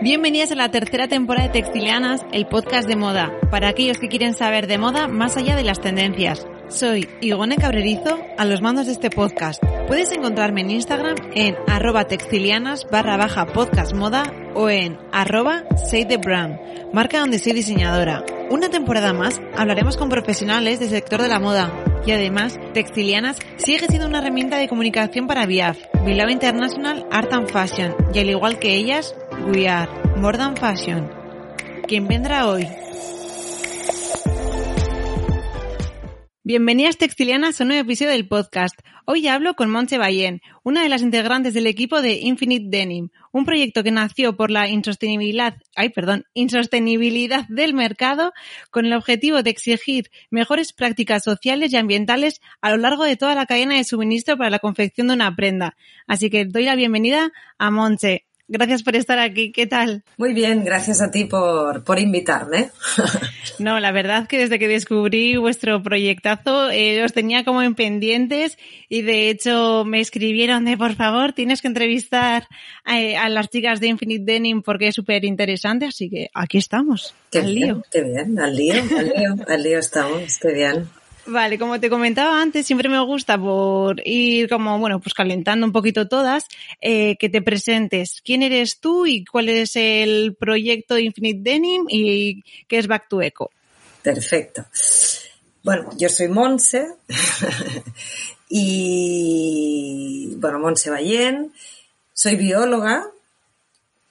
Bienvenidas a la tercera temporada de Textilianas, el podcast de moda, para aquellos que quieren saber de moda más allá de las tendencias. Soy Igone Cabrerizo, a los mandos de este podcast. Puedes encontrarme en Instagram en arroba textilianas barra baja podcast moda o en arroba say the brand, marca donde soy diseñadora. Una temporada más hablaremos con profesionales del sector de la moda y además Textilianas sigue siendo una herramienta de comunicación para VIAF, Bilbao International Art and Fashion y al igual que ellas, We Are More Than Fashion. ¿Quién vendrá hoy? Bienvenidas textilianas a un nuevo episodio del podcast. Hoy hablo con Monche Ballén, una de las integrantes del equipo de Infinite Denim, un proyecto que nació por la insostenibilidad, ay, perdón, insostenibilidad del mercado con el objetivo de exigir mejores prácticas sociales y ambientales a lo largo de toda la cadena de suministro para la confección de una prenda. Así que doy la bienvenida a Monche. Gracias por estar aquí. ¿Qué tal? Muy bien, gracias a ti por, por invitarme. no, la verdad que desde que descubrí vuestro proyectazo eh, los tenía como en pendientes y de hecho me escribieron de por favor tienes que entrevistar a, a las chicas de Infinite Denim porque es súper interesante, así que aquí estamos. Qué al bien, lío. Qué bien, al lío, al lío, al lío estamos, qué bien. Vale, como te comentaba antes, siempre me gusta por ir como, bueno, pues calentando un poquito todas, eh, que te presentes. ¿Quién eres tú y cuál es el proyecto Infinite Denim y qué es Back to Eco? Perfecto. Bueno, yo soy Monse y, bueno, Monse Ballén, soy bióloga,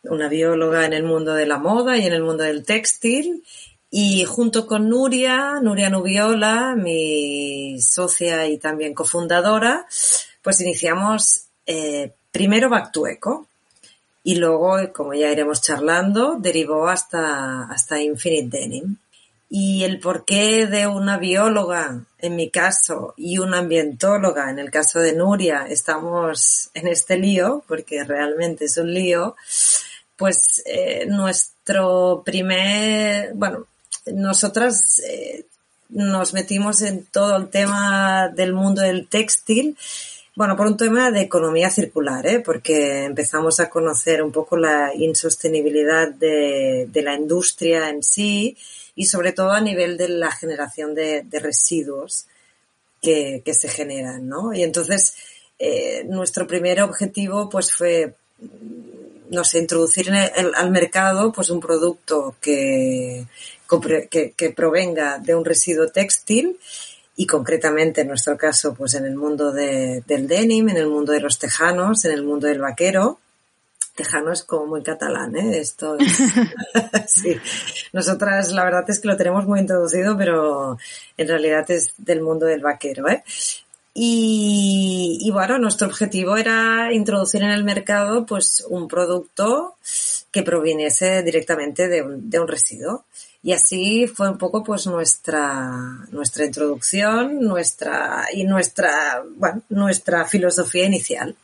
una bióloga en el mundo de la moda y en el mundo del textil y junto con Nuria, Nuria Nubiola, mi socia y también cofundadora, pues iniciamos eh, primero Bactueco y luego, como ya iremos charlando, derivó hasta, hasta Infinite Denim. Y el porqué de una bióloga, en mi caso, y una ambientóloga, en el caso de Nuria, estamos en este lío, porque realmente es un lío, pues eh, nuestro primer, bueno, nosotras eh, nos metimos en todo el tema del mundo del textil, bueno, por un tema de economía circular, ¿eh? porque empezamos a conocer un poco la insostenibilidad de, la industria en sí y sobre todo a nivel de la generación de, residuos que, se generan, ¿no? Y entonces eh, nuestro primer objetivo pues fue no sé, introducir al mercado pues un producto que, que, que, provenga de un residuo textil y concretamente en nuestro caso pues en el mundo de, del denim, en el mundo de los tejanos, en el mundo del vaquero. Tejano es como muy catalán, ¿eh? Esto es... sí. Nosotras la verdad es que lo tenemos muy introducido, pero en realidad es del mundo del vaquero, ¿eh? Y, y, bueno, nuestro objetivo era introducir en el mercado pues un producto que proviniese directamente de un, de un residuo. Y así fue un poco pues nuestra, nuestra introducción, nuestra, y nuestra, bueno, nuestra filosofía inicial.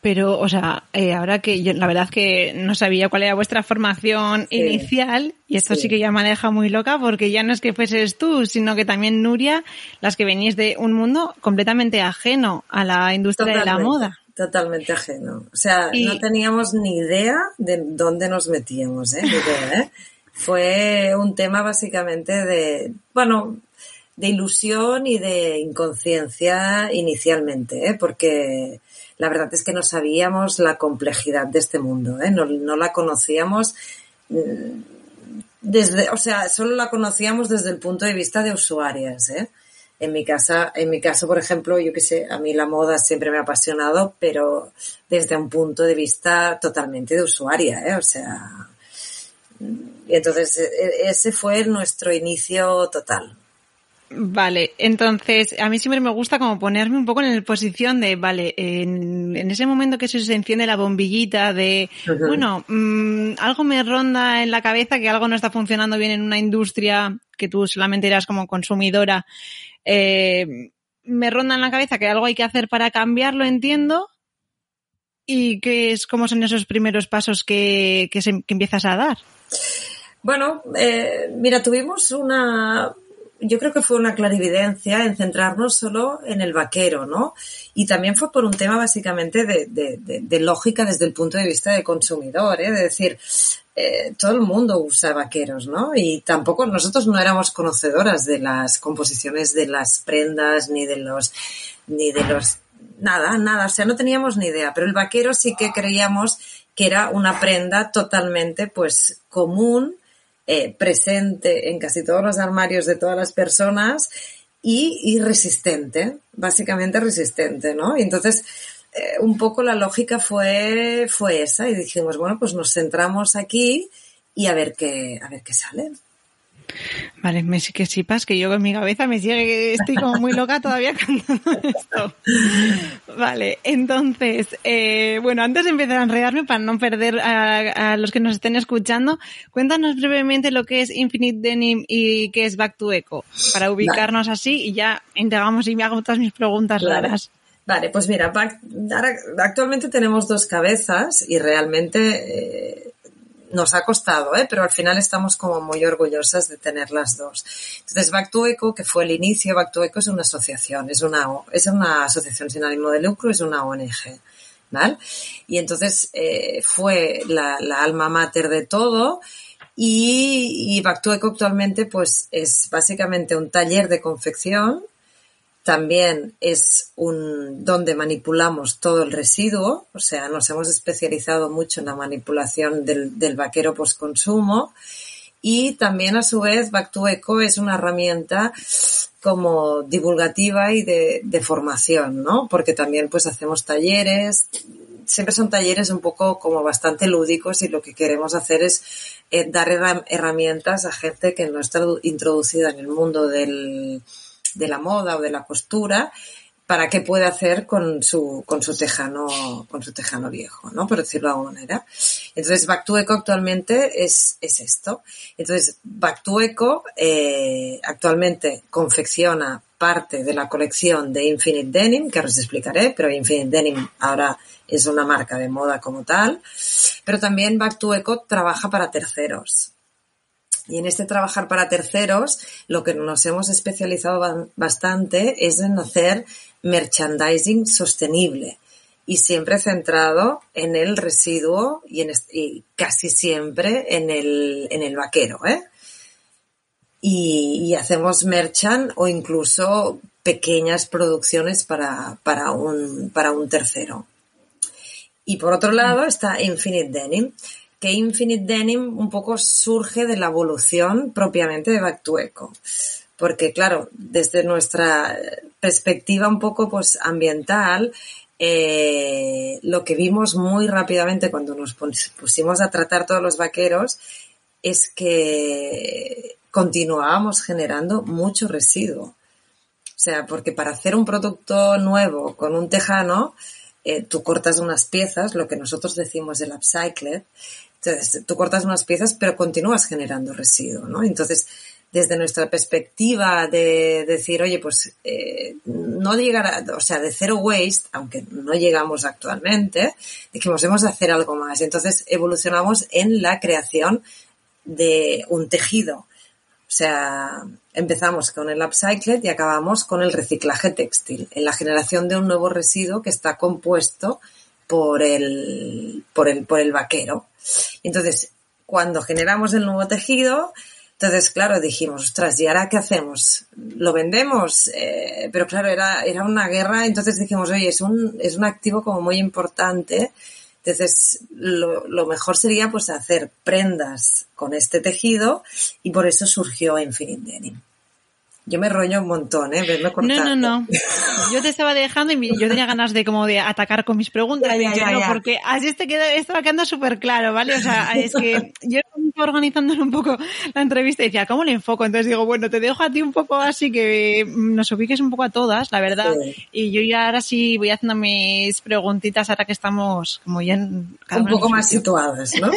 Pero, o sea, eh, ahora que yo la verdad que no sabía cuál era vuestra formación sí. inicial, y esto sí. sí. que ya me deja muy loca, porque ya no es que fueses tú, sino que también Nuria, las que venís de un mundo completamente ajeno a la industria totalmente, de la moda. Totalmente ajeno. O sea, y... no teníamos ni idea de dónde nos metíamos, ¿eh? Idea, ¿eh? Fue un tema básicamente de, bueno, de ilusión y de inconsciencia inicialmente, ¿eh? porque la verdad es que no sabíamos la complejidad de este mundo, ¿eh? no, no, la conocíamos desde, o sea, solo la conocíamos desde el punto de vista de usuarias, ¿eh? En mi casa, en mi caso, por ejemplo, yo que sé, a mí la moda siempre me ha apasionado, pero desde un punto de vista totalmente de usuaria, ¿eh? O sea, y entonces ese fue nuestro inicio total. Vale, entonces a mí siempre me gusta como ponerme un poco en la posición de, vale, en, en ese momento que se enciende la bombillita de, uh -huh. bueno, mmm, algo me ronda en la cabeza que algo no está funcionando bien en una industria que tú solamente eras como consumidora, eh, me ronda en la cabeza que algo hay que hacer para cambiarlo, entiendo, y qué es, cómo son esos primeros pasos que, que, se, que empiezas a dar. Bueno, eh, mira, tuvimos una, yo creo que fue una clarividencia en centrarnos solo en el vaquero, ¿no? Y también fue por un tema básicamente de, de, de, lógica desde el punto de vista de consumidor, ¿eh? De decir, eh, todo el mundo usa vaqueros, ¿no? Y tampoco nosotros no éramos conocedoras de las composiciones de las prendas ni de los, ni de los, nada, nada, o sea, no teníamos ni idea, pero el vaquero sí que creíamos que era una prenda totalmente, pues, común, eh, presente en casi todos los armarios de todas las personas y, resistente, básicamente resistente, ¿no? Y entonces, eh, un poco la lógica fue, fue esa y dijimos, bueno, pues nos centramos aquí y a ver qué, a ver qué sale. Vale, me, que sepas que yo con mi cabeza me sigue, estoy como muy loca todavía cantando esto. Vale, entonces, eh, bueno, antes de empezar a enredarme, para no perder a, los que nos estén escuchando, cuéntanos brevemente lo que es Infinite Denim y qué es Back to Echo, para ubicarnos así y ya integramos y me hago todas mis preguntas raras. Vale, pues mira, actualmente tenemos dos cabezas y realmente eh, nos ha costado, ¿eh? pero al final estamos como muy orgullosas de tener las dos. Entonces, Back Eco, que fue el inicio, Back Eco es una asociación, es una, es una asociación sin ánimo de lucro, es una ONG. ¿vale? Y entonces eh, fue la, la, alma mater de todo y, y Back Eco actualmente pues es básicamente un taller de confección también es un donde manipulamos todo el residuo, o sea, nos hemos especializado mucho en la manipulación del, vaquero postconsumo y también a su vez Back to Eco es una herramienta como divulgativa y de, de formación, ¿no? Porque también pues hacemos talleres, siempre son talleres un poco como bastante lúdicos y lo que queremos hacer es eh, dar herramientas a gente que no está introducida en el mundo del, de la moda o de la costura para qué puede hacer con su, con su tejano, con su tejano viejo, ¿no? Por decirlo de alguna manera. Entonces, Bactueco actualmente es, es esto. Entonces, Bactueco eh, actualmente confecciona parte de la colección de Infinite Denim, que os explicaré, pero Infinite Denim ahora es una marca de moda como tal. Pero también Bactueco trabaja para terceros. Y en este trabajar para terceros, lo que nos hemos especializado bastante es en hacer merchandising sostenible y siempre centrado en el residuo y, en, casi siempre en el, en el vaquero, ¿eh? Y, hacemos merchant o incluso pequeñas producciones para, para, un, para un tercero. Y por otro lado está Infinite Denim, que Infinite Denim un poco surge de la evolución propiamente de Back to Eco. Porque claro, desde nuestra perspectiva un poco pues ambiental, eh, lo que vimos muy rápidamente cuando nos pusimos a tratar todos los vaqueros es que continuábamos generando mucho residuo. O sea, porque para hacer un producto nuevo con un tejano, eh, tú cortas unas piezas, lo que nosotros decimos el upcycled, entonces, tú cortas unas piezas, pero continúas generando residuo, ¿no? Entonces, desde nuestra perspectiva de decir, oye, pues eh, no llegar a, o sea, de cero waste, aunque no llegamos actualmente, dijimos, hemos de hacer algo más. Entonces evolucionamos en la creación de un tejido. O sea, empezamos con el upcycled y acabamos con el reciclaje textil, en la generación de un nuevo residuo que está compuesto por el, por el, por el vaquero. Entonces, cuando generamos el nuevo tejido, entonces, claro, dijimos, ostras, ¿y ahora qué hacemos? ¿Lo vendemos? Eh, pero claro, era, era una guerra, entonces dijimos, oye, es un, es un activo como muy importante. Entonces, lo, lo mejor sería pues hacer prendas con este tejido y por eso surgió Infinite Denim. Yo me rollo un montón, ¿eh? Verme No, no, no. Yo te estaba dejando y yo tenía ganas de como de atacar con mis preguntas, porque así te queda, estaba quedando súper claro, ¿vale? O sea, es que yo estaba organizando un poco la entrevista y decía, ¿cómo le enfoco? Entonces digo, bueno, te dejo a ti un poco así que nos ubiques un poco a todas, la verdad. Y yo ya ahora sí voy haciendo mis preguntitas ahora que estamos como ya en, un poco más situadas, ¿no?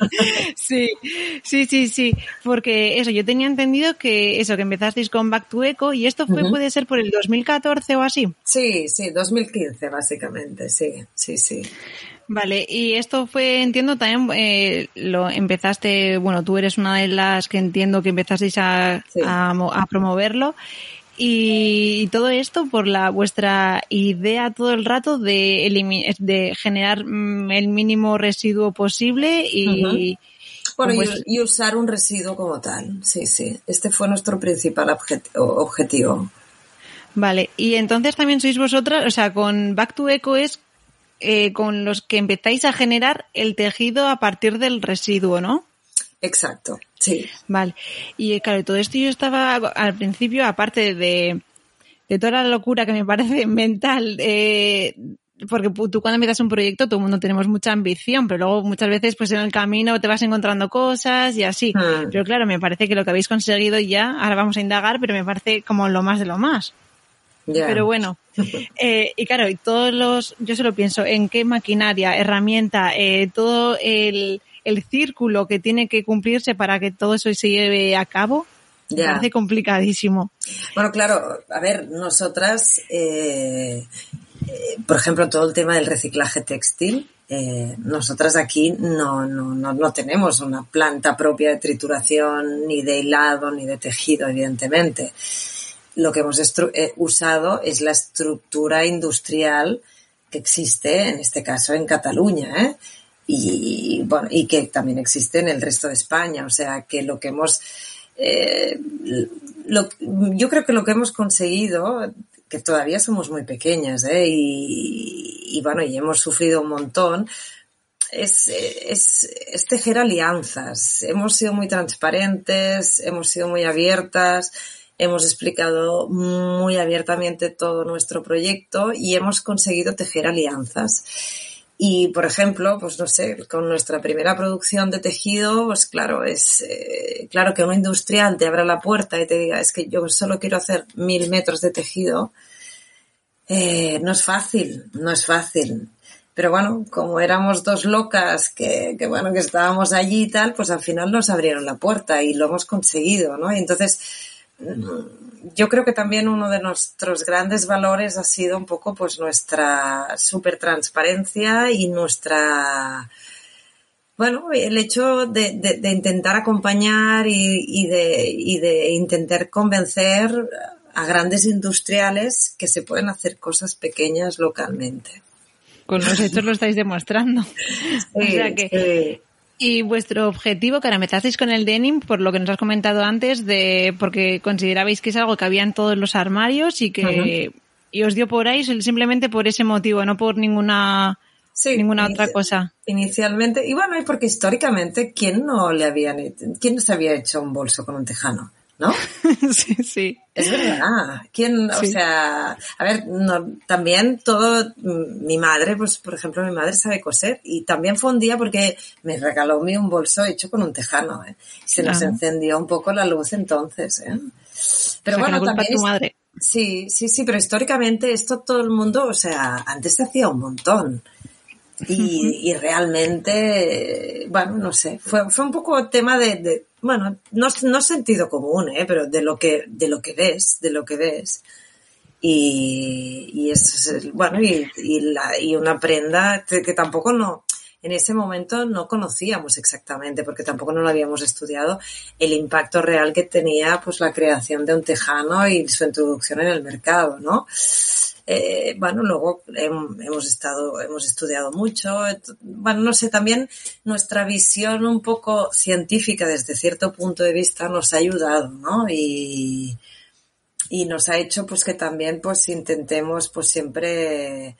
sí, sí, sí, sí. Porque eso, yo tenía entendido que eso, que empezasteis con Back to Eco y esto fue, puede ser por el 2014 o así. Sí, sí, 2015 básicamente, sí, sí, sí. Vale, y esto fue, entiendo, también eh, lo empezaste, bueno, tú eres una de las que entiendo que empezasteis a, a, promoverlo. Y, todo esto por la vuestra idea todo el rato de, de generar mm, el mínimo residuo posible y, bueno, y, usar un residuo como tal. Sí, sí. Este fue nuestro principal objetivo. Vale, y entonces también sois vosotras, o sea, con Back to Eco es eh, con los que empezáis a generar el tejido a partir del residuo, ¿no? Exacto, sí. Vale. Y claro, todo esto yo estaba al principio, aparte de, de toda la locura que me parece mental, eh, porque tú cuando empiezas un proyecto todo el mundo tenemos mucha ambición, pero luego muchas veces pues en el camino te vas encontrando cosas y así. Hmm. Pero claro, me parece que lo que habéis conseguido ya, ahora vamos a indagar, pero me parece como lo más de lo más. Pero bueno, eh, y claro, y todos los, yo solo pienso en qué maquinaria, herramienta, eh, todo el, el círculo que tiene que cumplirse para que todo eso se lleve a cabo, me parece complicadísimo. Bueno, claro, a ver, nosotras, eh, eh, por ejemplo, todo el tema del reciclaje textil, eh, nosotras aquí no, no, no, no, tenemos una planta propia de trituración, ni de hilado, ni de tejido, evidentemente. Lo que hemos eh, usado es la estructura industrial que existe, en este caso, en Cataluña, ¿eh? y, bueno, y que también existe en el resto de España. O sea, que lo que hemos, eh, yo creo que lo que hemos conseguido que todavía somos muy pequeñas ¿eh? y, bueno, y hemos sufrido un montón, es, es, es, tejer alianzas. Hemos sido muy transparentes, hemos sido muy abiertas, hemos explicado muy abiertamente todo nuestro proyecto y hemos conseguido tejer alianzas. Y, por ejemplo, pues no sé, con nuestra primera producción de tejido, pues claro, es eh, claro que un industrial te abra la puerta y te diga, es que yo solo quiero hacer mil metros de tejido, eh, no es fácil, no es fácil. Pero bueno, como éramos dos locas que, que, bueno, que estábamos allí y tal, pues al final nos abrieron la puerta y lo hemos conseguido, ¿no? Y entonces, yo creo que también uno de nuestros grandes valores ha sido un poco pues nuestra super transparencia y nuestra bueno el hecho de, intentar acompañar y, de, y de intentar convencer a grandes industriales que se pueden hacer cosas pequeñas localmente. Con los hechos lo estáis demostrando. o sea que y vuestro objetivo, que ahora empezasteis con el denim, por lo que nos has comentado antes, de porque considerabais que es algo que había en todos los armarios y que y os dio por ahí simplemente por ese motivo, no por ninguna ninguna otra cosa. Inicialmente, y bueno, y porque históricamente, ¿quién no le había, quién se había hecho un bolso con un tejano? ¿No? sí, sí. Es verdad. ¿Quién, o sea, a ver, no, también todo, mi madre, pues por ejemplo, mi madre sabe coser y también fue un día porque me regaló un bolso hecho con un tejano, ¿eh? Se nos encendió un poco la luz entonces, ¿eh? Pero bueno, también... Tu madre. Sí, sí, sí, pero históricamente esto todo el mundo, o sea, antes se hacía un montón. Y, y, realmente, bueno, no sé, fue, fue un poco tema de, bueno, no, no sentido común, ¿eh? pero de lo que, de lo que ves, de lo que ves. Y, y es, bueno, y, y, y una prenda que, tampoco no, en ese momento no conocíamos exactamente, porque tampoco no lo habíamos estudiado, el impacto real que tenía pues la creación de un tejano y su introducción en el mercado, ¿no? Eh, bueno, luego hemos estado, hemos estudiado mucho. Bueno, no sé, también nuestra visión un poco científica desde cierto punto de vista nos ha ayudado, ¿no? Y, y nos ha hecho pues que también pues intentemos pues siempre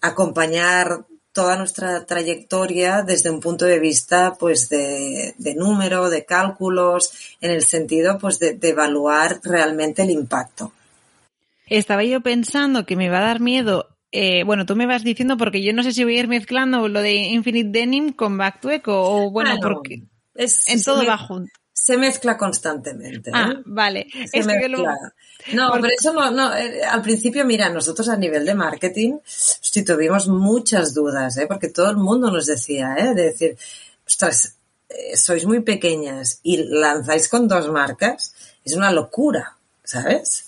acompañar toda nuestra trayectoria desde un punto de vista pues de, de número, de cálculos, en el sentido pues de, de evaluar realmente el impacto estaba yo pensando que me va a dar miedo. Eh, bueno, tú me vas diciendo porque yo no sé si voy a ir mezclando lo de Infinite Denim con Back to Echo o bueno, ah, porque es, en todo va junto. Se mezcla constantemente. Ah, ¿eh? vale. Se mezcla. No, pero eso no, no eh, al principio, mira, nosotros a nivel de marketing, sí, tuvimos muchas dudas, ¿eh? porque todo el mundo nos decía, ¿eh? de decir, ostras, sois muy pequeñas y lanzáis con dos marcas, es una locura, ¿sabes?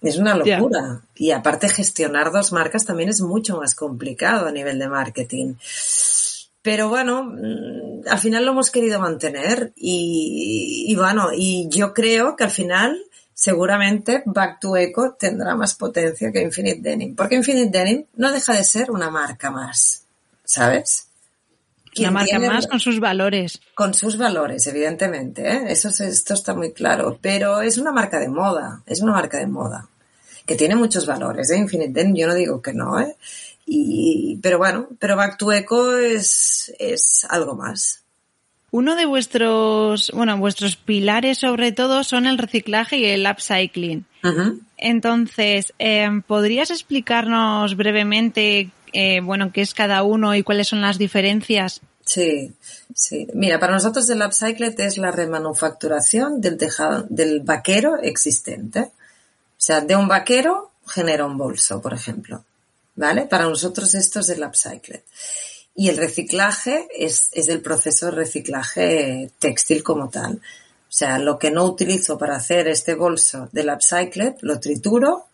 Es una locura. Y aparte gestionar dos marcas también es mucho más complicado a nivel de marketing. Pero bueno, mm, al final lo hemos querido mantener y, y bueno, y yo creo que al final seguramente Back to Eco tendrá más potencia que Infinite Denim, porque Infinite Denim no deja de ser una marca más, ¿sabes? Una marca más con sus valores. Con sus valores, evidentemente, ¿eh? Eso, esto está muy claro, pero es una marca de moda, es una marca de moda, que tiene muchos valores, ¿eh? Infinite Denim, yo no digo que no, ¿eh? Y, pero bueno, pero Back to Eco es, es algo más. Uno de vuestros, bueno, vuestros pilares sobre todo son el reciclaje y el upcycling. Entonces, eh, ¿podrías explicarnos brevemente, eh, bueno, qué es cada uno y cuáles son las diferencias? Sí, sí. Mira, para nosotros el upcycling es la remanufacturación del tejado, del vaquero existente. O sea, de un vaquero genera un bolso, por ejemplo. ¿Vale? Para nosotros esto es el upcycling. Y el reciclaje es, es el proceso de reciclaje textil como tal. O sea, lo que no utilizo para hacer este bolso del upcycled, lo trituro,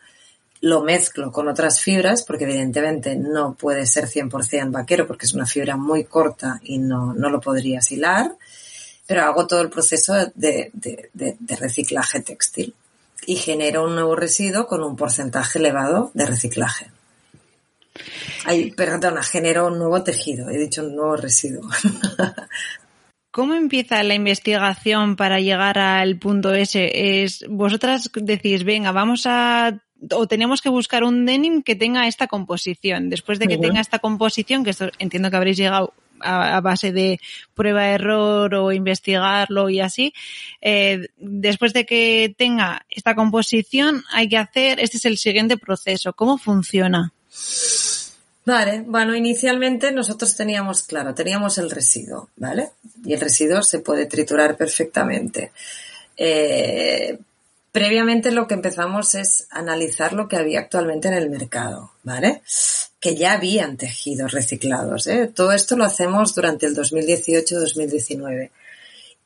lo mezclo con otras fibras, porque evidentemente no puede ser 100% vaquero porque es una fibra muy corta y no, no lo podrías hilar, pero hago todo el proceso de, de reciclaje textil y genero un nuevo residuo con un porcentaje elevado de reciclaje. Ay, perdona, genero un nuevo tejido, he dicho un nuevo residuo. ¿Cómo empieza la investigación para llegar al punto ese? Es, vosotras decís, venga, vamos a o tenemos que buscar un denim que tenga esta composición. Después de que tenga esta composición, que esto entiendo que habréis llegado a, base de prueba-error o investigarlo y así, eh, después de que tenga esta composición, hay que hacer, este es el siguiente proceso. ¿Cómo funciona? Vale, bueno, inicialmente nosotros teníamos, claro, teníamos el residuo, ¿vale? Y el residuo se puede triturar perfectamente. Eh, previamente lo que empezamos es analizar lo que había actualmente en el mercado, ¿vale? Que ya habían tejidos reciclados, ¿eh? Todo esto lo hacemos durante el 2018-2019.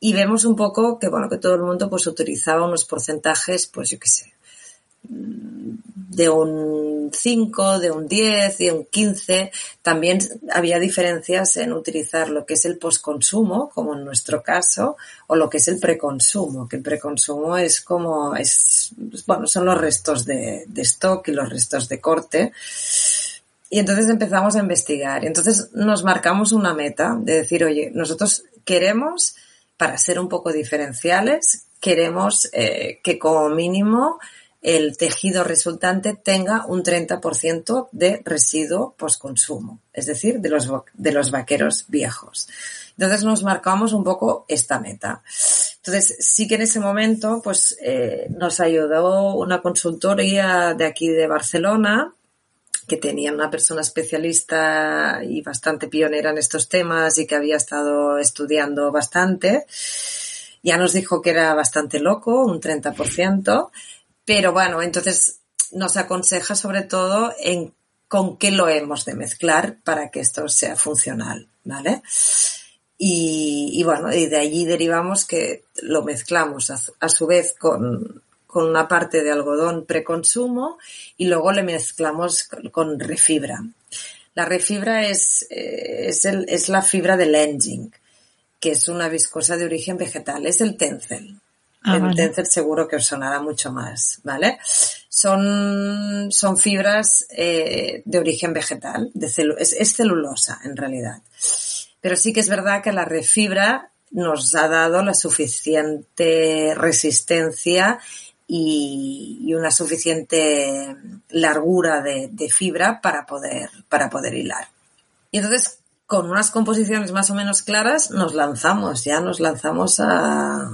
Y vemos un poco que, bueno, que todo el mundo pues utilizaba unos porcentajes, pues yo qué sé, de un 5, de un 10, de un 15. También había diferencias en utilizar lo que es el postconsumo, como en nuestro caso, o lo que es el preconsumo, que el preconsumo es como, es, bueno, son los restos de, stock y los restos de corte. Y entonces empezamos a investigar. Y entonces nos marcamos una meta de decir, oye, nosotros queremos, para ser un poco diferenciales, queremos eh, que como mínimo el tejido resultante tenga un 30% de residuo postconsumo, es decir, de los, de los vaqueros viejos. Entonces nos marcamos un poco esta meta. Entonces sí que en ese momento pues eh, nos ayudó una consultoría de aquí de Barcelona que tenía una persona especialista y bastante pionera en estos temas y que había estado estudiando bastante. Ya nos dijo que era bastante loco, un 30%, pero bueno, entonces nos aconseja sobre todo en con qué lo hemos de mezclar para que esto sea funcional, ¿vale? Y, bueno, y de allí derivamos que lo mezclamos a, su vez con, con, una parte de algodón preconsumo y luego le mezclamos con, refibra. La refibra es, eh, es, el, es la fibra del engine, que es una viscosa de origen vegetal, es el tencel, Ah, el seguro que os sonará mucho más, ¿vale? Son, son fibras eh, de origen vegetal, de es, es, celulosa en realidad. Pero sí que es verdad que la refibra nos ha dado la suficiente resistencia y, y una suficiente largura de, de, fibra para poder, para poder hilar. Y entonces, con unas composiciones más o menos claras, nos lanzamos, ya nos lanzamos a,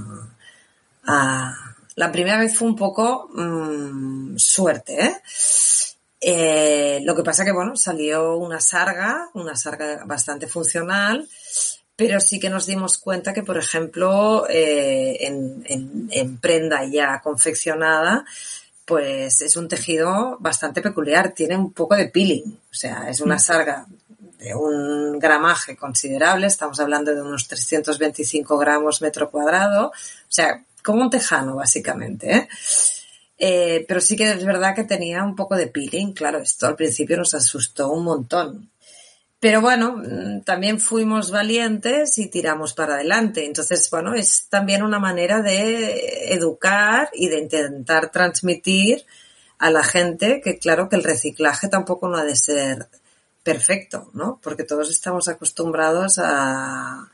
la primera vez fue un poco mmm, suerte, ¿eh? ¿eh? lo que pasa que, bueno, salió una sarga, una sarga bastante funcional, pero sí que nos dimos cuenta que, por ejemplo, eh, en, en, en, prenda ya confeccionada, pues es un tejido bastante peculiar, tiene un poco de peeling, o sea, es una mm. sarga de un gramaje considerable, estamos hablando de unos 325 gramos metro cuadrado, o sea, como un tejano, básicamente. ¿eh? Eh, pero sí que es verdad que tenía un poco de peeling, claro, esto al principio nos asustó un montón. Pero bueno, mm, también fuimos valientes y tiramos para adelante. Entonces, bueno, es también una manera de educar y de intentar transmitir a la gente que claro que el reciclaje tampoco no ha de ser perfecto, ¿no? Porque todos estamos acostumbrados a,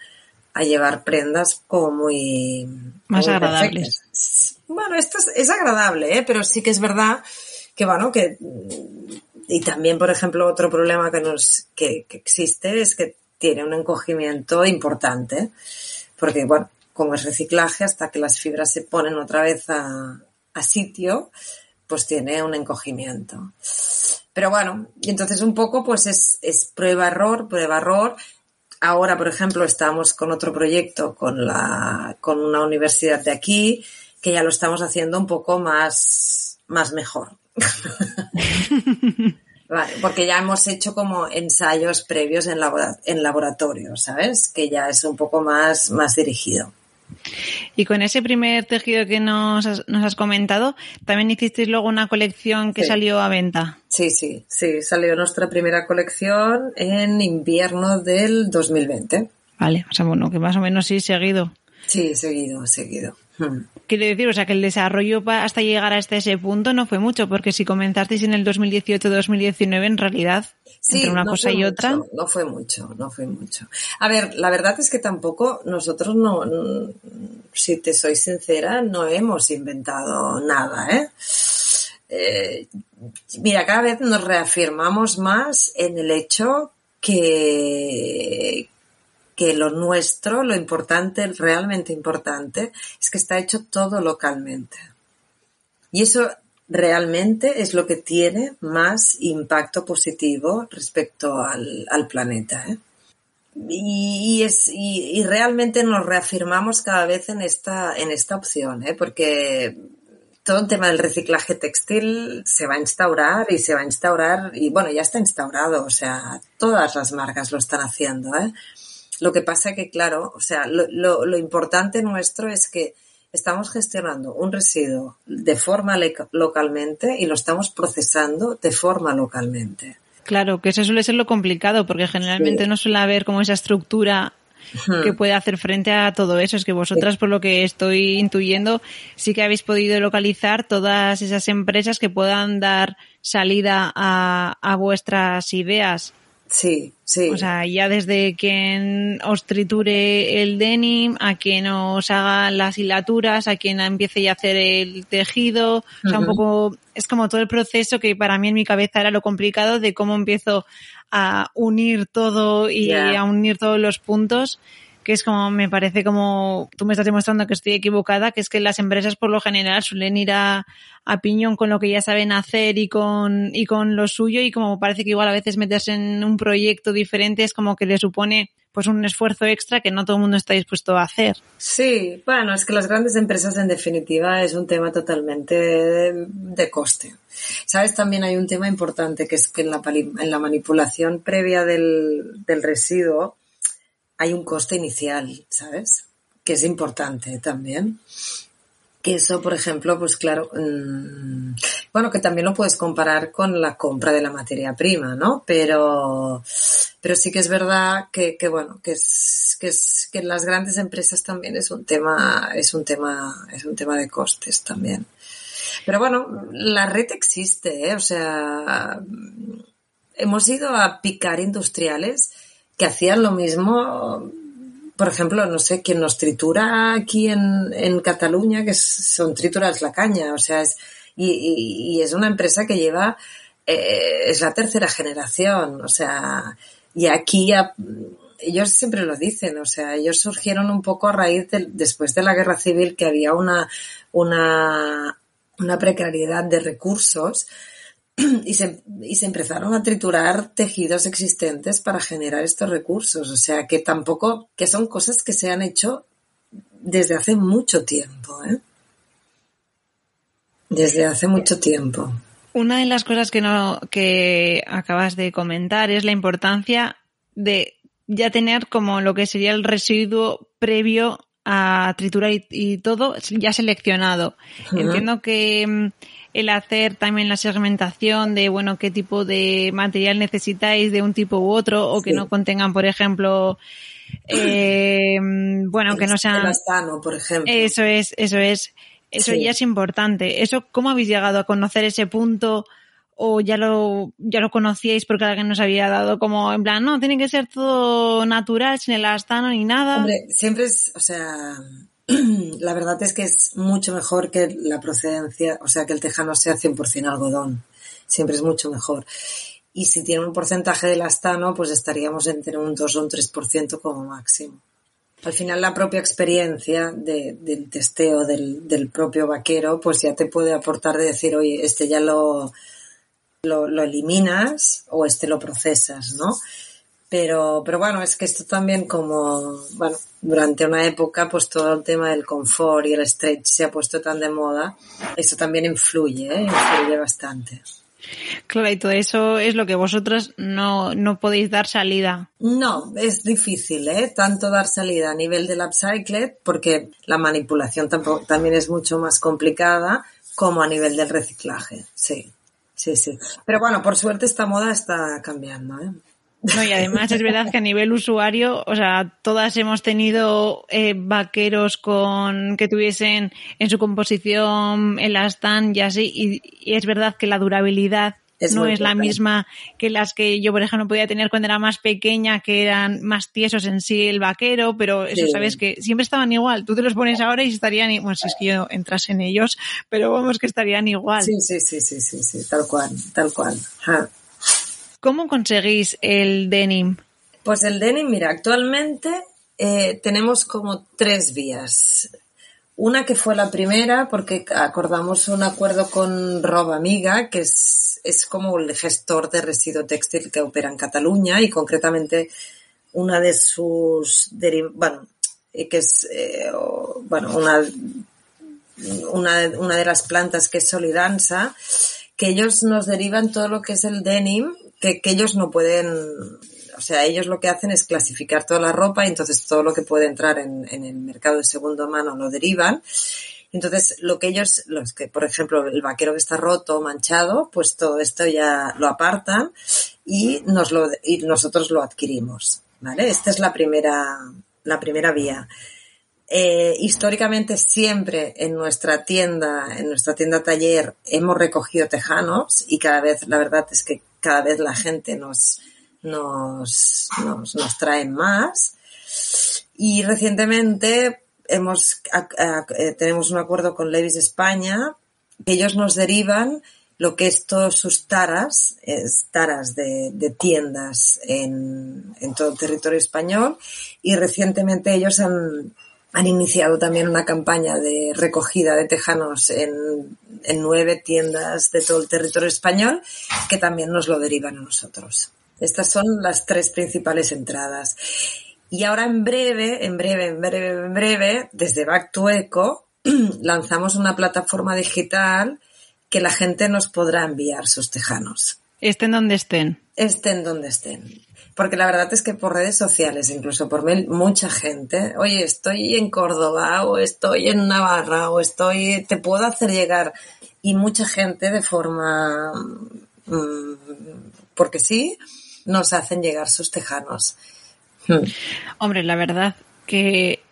a llevar prendas como muy... Más agradables. Bueno, esto es, agradable, ¿eh? Pero sí que es verdad que, bueno, que... Y también, por ejemplo, otro problema que nos que, existe es que tiene un encogimiento importante, porque, bueno, como es reciclaje, hasta que las fibras se ponen otra vez a, a sitio, pues tiene un encogimiento. Pero bueno, y entonces un poco pues es, es prueba-error, prueba-error. Ahora, por ejemplo, estamos con otro proyecto con la, con una universidad de aquí, que ya lo estamos haciendo un poco más, más mejor. vale, porque ya hemos hecho como ensayos previos en, en laboratorio, ¿sabes? Que ya es un poco más, más dirigido. Y con ese primer tejido que nos has, nos has comentado, también hicisteis luego una colección que salió a venta. Sí, sí, sí, salió nuestra primera colección en invierno del 2020. Vale, o sea, bueno, que más o menos sí, seguido. Sí, seguido, seguido. Quiero decir, o sea, que el desarrollo hasta llegar hasta ese punto no fue mucho, porque si comenzasteis en el 2018-2019, en realidad, entre una cosa y otra. No fue mucho, no fue mucho. A ver, la verdad es que tampoco nosotros no, si te soy sincera, no hemos inventado nada, ¿eh? eh mira, cada vez nos reafirmamos más en el hecho que, que lo nuestro, lo importante, realmente importante, es que está hecho todo localmente. Y eso realmente es lo que tiene más impacto positivo respecto al, planeta. ¿eh? Y, es, y, realmente nos reafirmamos cada vez en esta, en esta opción, ¿eh? porque todo el tema del reciclaje textil se va a instaurar y se va a instaurar, y bueno, ya está instaurado, o sea, todas las marcas lo están haciendo, ¿eh? Lo que pasa que, claro, o sea, lo, lo, importante nuestro es que estamos gestionando un residuo de forma localmente y lo estamos procesando de forma localmente. Claro, que eso suele ser lo complicado, porque generalmente no suele haber como esa estructura que puede hacer frente a todo eso. Es que vosotras, por lo que estoy intuyendo, sí que habéis podido localizar todas esas empresas que puedan dar salida a, a vuestras ideas. Sí, sí. O sea, ya desde quien os triture el denim, a quien os haga las hilaturas, a quien empiece a hacer el tejido. O sea, un poco, es como todo el proceso que para mí en mi cabeza era lo complicado de cómo empiezo a unir todo y a unir todos los puntos que es como, me parece como, tú me estás demostrando que estoy equivocada, que es que las empresas por lo general suelen ir a, a piñón con lo que ya saben hacer y con, y con lo suyo y como parece que igual a veces meterse en un proyecto diferente es como que le supone pues un esfuerzo extra que no todo el mundo está dispuesto a hacer. Sí, bueno, es que las grandes empresas en definitiva es un tema totalmente de, coste. Sabes, también hay un tema importante que es que en la, en la manipulación previa del, del residuo, hay un coste inicial, ¿sabes? Que es importante también. Que eso, por ejemplo, pues claro, mm, bueno, que también lo puedes comparar con la compra de la materia prima, ¿no? Pero, pero sí que es verdad que, bueno, que es, que es, que en las grandes empresas también es un tema, es un tema, es un tema de costes también. Pero bueno, la red existe, ¿eh? O sea, hemos ido a picar industriales que hacían lo mismo, por ejemplo, no sé, quien nos tritura aquí en, en Cataluña, que son trituras la caña, o sea, es, y, es una empresa que lleva, eh, es la tercera generación, o sea, y aquí ellos siempre lo dicen, o sea, ellos surgieron un poco a raíz de, después de la guerra civil que había una, una, una precariedad de recursos y se, y se empezaron a triturar tejidos existentes para generar estos recursos. O sea, que tampoco, que son cosas que se han hecho desde hace mucho tiempo, ¿eh? Desde hace mucho tiempo. Una de las cosas que no, que acabas de comentar es la importancia de ya tener como lo que sería el residuo previo a triturar y, todo ya seleccionado. Entiendo que mm, el hacer también la segmentación de, bueno, qué tipo de material necesitáis de un tipo u otro o que no contengan, por ejemplo, eh, bueno, que no sean... por ejemplo. Eso es, eso es. Eso ya es importante. Eso, ¿cómo habéis llegado a conocer ese punto? o ya lo, ya lo conocíais porque alguien nos había dado como en plan, no, tiene que ser todo natural, sin el astano ni nada. Hombre, siempre es, o sea, la verdad es que es mucho mejor que la procedencia, o sea, que el tejano sea 100% algodón. Siempre es mucho mejor. Y si tiene un porcentaje del astano, pues estaríamos entre un 2 o un 3% como máximo. Al final la propia experiencia del testeo del, propio vaquero, pues ya te puede aportar de decir, oye, este ya lo, lo, eliminas o este lo procesas, ¿no? Pero, pero bueno, es que esto también como, bueno, durante una época pues todo el tema del confort y el stretch se ha puesto tan de moda, eso también influye, ¿eh? influye bastante. Claro, y todo eso es lo que vosotros no, no podéis dar salida. No, es difícil, ¿eh? Tanto dar salida a nivel del upcycled, porque la manipulación tampoco, también es mucho más complicada, como a nivel del reciclaje, sí. Sí, sí. Pero bueno, por suerte esta moda está cambiando, ¿eh? No, y además es verdad que a nivel usuario, o sea, todas hemos tenido eh, vaqueros con que tuviesen en su composición el astan y así, y, es verdad que la durabilidad no es la misma que las que yo, por ejemplo, podía tener cuando era más pequeña, que eran más tiesos en sí el vaquero, pero eso sabes que siempre estaban igual. Tú te los pones ahora y estarían, bueno, si es que yo entras en ellos, pero vamos que estarían igual. Sí, sí, sí, sí, sí, sí, tal cual, tal cual. ¿Cómo conseguís el denim? Pues el denim, mira, actualmente eh, tenemos como tres vías. Una que fue la primera, porque acordamos un acuerdo con Roba Amiga, que es, es como el gestor de residuo textil que opera en Cataluña y concretamente una de sus bueno, que es eh, bueno, una, una, una de las plantas que es Solidanza, que ellos nos derivan todo lo que es el denim, que, que ellos no pueden o sea, ellos lo que hacen es clasificar toda la ropa y entonces todo lo que puede entrar en, el mercado de segundo mano lo derivan. Entonces, lo que ellos, los que, por ejemplo, el vaquero que está roto, manchado, pues todo esto ya lo apartan y nos lo, y nosotros lo adquirimos, ¿vale? Esta es la primera, la primera vía. Eh, históricamente siempre en nuestra tienda, en nuestra tienda taller, hemos recogido tejanos y cada vez, la verdad es que cada vez la gente nos, nos, nos, nos traen más. Y recientemente hemos, eh, tenemos un acuerdo con Levis España, que ellos nos derivan lo que es todos sus taras, taras de, de tiendas en, en, todo el territorio español y recientemente ellos han, han iniciado también una campaña de recogida de tejanos en, en nueve tiendas de todo el territorio español que también nos lo derivan a nosotros. Estas son las tres principales entradas. Y ahora en breve, en breve, en breve, en breve, desde Back to Eco, lanzamos una plataforma digital que la gente nos podrá enviar sus tejanos. Estén donde estén. Estén donde estén. Porque la verdad es que por redes sociales, incluso por mail, mucha gente, oye, estoy en Córdoba o estoy en Navarra o estoy, te puedo hacer llegar. Y mucha gente de forma, mm, porque sí, nos hacen llegar sus tejanos. Hmm. Hombre, la verdad que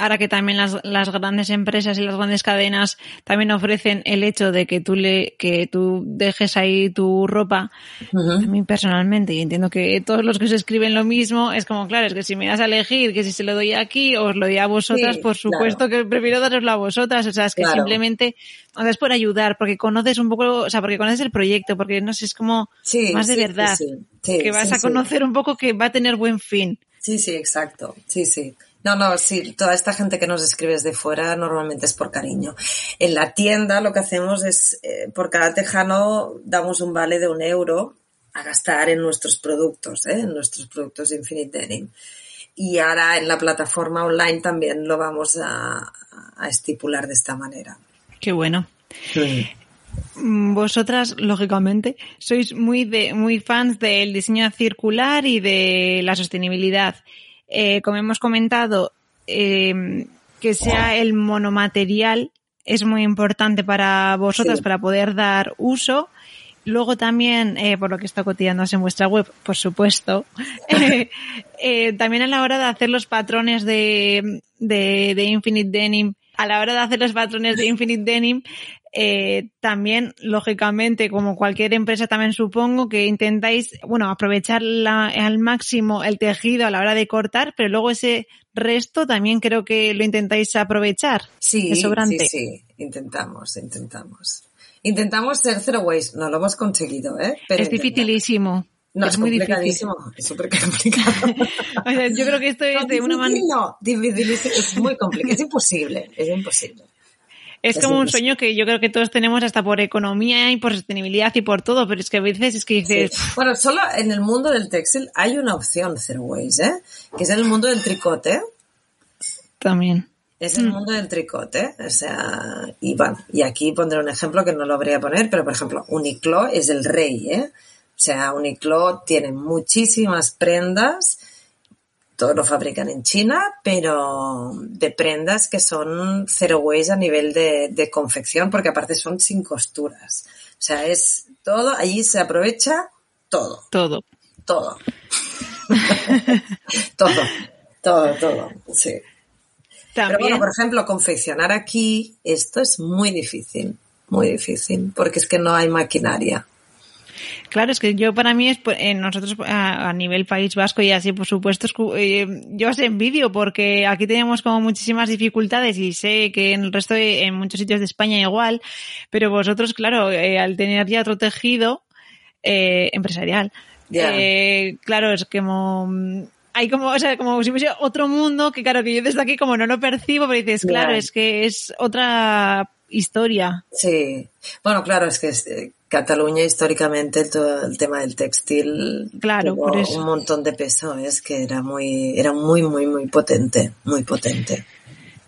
ahora que también las, las, grandes empresas y las grandes cadenas también ofrecen el hecho de que tú le que tú dejes ahí tu ropa a mí personalmente y entiendo que todos los que se escriben lo mismo es como claro es que si me das a elegir que si se lo doy aquí os lo doy a vosotras por supuesto que prefiero daroslo a vosotras o sea es que simplemente o sea, es por ayudar porque conoces un poco o sea porque conoces el proyecto porque no sé es como más de verdad que vas a conocer un poco que va a tener buen fin. Sí sí exacto. Sí sí no, no, sí, toda esta gente que nos escribes de fuera normalmente es por cariño. En la tienda lo que hacemos es, eh, por cada tejano damos un vale de un euro a gastar en nuestros productos, ¿eh? en nuestros productos Infinite Denim. Y ahora en la plataforma online también lo vamos a, estipular de esta manera. Qué bueno. Mm, vosotras, lógicamente, sois muy de, muy fans del diseño circular y de la sostenibilidad. Eh, como hemos comentado, eh, que sea el monomaterial es muy importante para vosotras Sí. para poder dar uso. Luego también, eh, por lo que está cotizándose en vuestra web, por supuesto, eh, eh, también a la hora de hacer los patrones de, de, de Infinite Denim, a la hora de hacer los patrones de Infinite Denim, eh, también, lógicamente, como cualquier empresa también supongo que intentáis, bueno, aprovechar la- al máximo el tejido a la hora de cortar, pero luego ese resto también creo que lo intentáis aprovechar. Sí, sí, sí, intentamos, intentamos. Intentamos ser zero waste, no lo hemos conseguido, ¿eh? Pero es dificilísimo. No, es, es, muy difícil. complicadísimo, es súper complicado. O sea, yo creo que esto es de una manera... Difícil No, dificilísimo, es muy complicado, es imposible, es imposible. Es Es como un sueño que yo creo que todos tenemos hasta por economía y por sostenibilidad y por todo, pero es que a veces es que Sí. dices, Bueno, solo en el mundo del textil hay una opción zero waste, ¿eh? Que es el mundo del tricote. también. Es Mm. el mundo del tricote, o sea, y bueno, y aquí pondré un ejemplo que no lo habría a poner, pero por ejemplo, Uniqlo es el rey, ¿eh? O sea, Uniqlo tiene muchísimas prendas, todo lo fabrican en China, pero de prendas que son zero waste a nivel de, de confección, porque aparte son sin costuras. O sea, es todo, allí se aprovecha todo, Todo. todo. todo, todo, todo, sí. Pero bueno, por ejemplo, confeccionar aquí, esto es muy difícil, muy difícil, porque es que no hay maquinaria. Claro, es que yo para mí es pues, eh, nosotros a, a nivel País Vasco y así por supuesto es eh, yo os envidio porque aquí tenemos como muchísimas dificultades y sé que en el resto de, en muchos sitios de España igual, pero vosotros claro eh, al tener ya otro tejido eh, empresarial, eh, claro es como mm, hay como, o sea, como si fuese otro mundo que claro que yo desde aquí como no lo percibo, pero dices, claro, es que es otra historia. Sí, bueno, claro, es que eh, Cataluña históricamente todo el tema del textil Claro, tuvo por eso. un montón de peso, es que era muy, era muy, muy, muy potente, muy potente.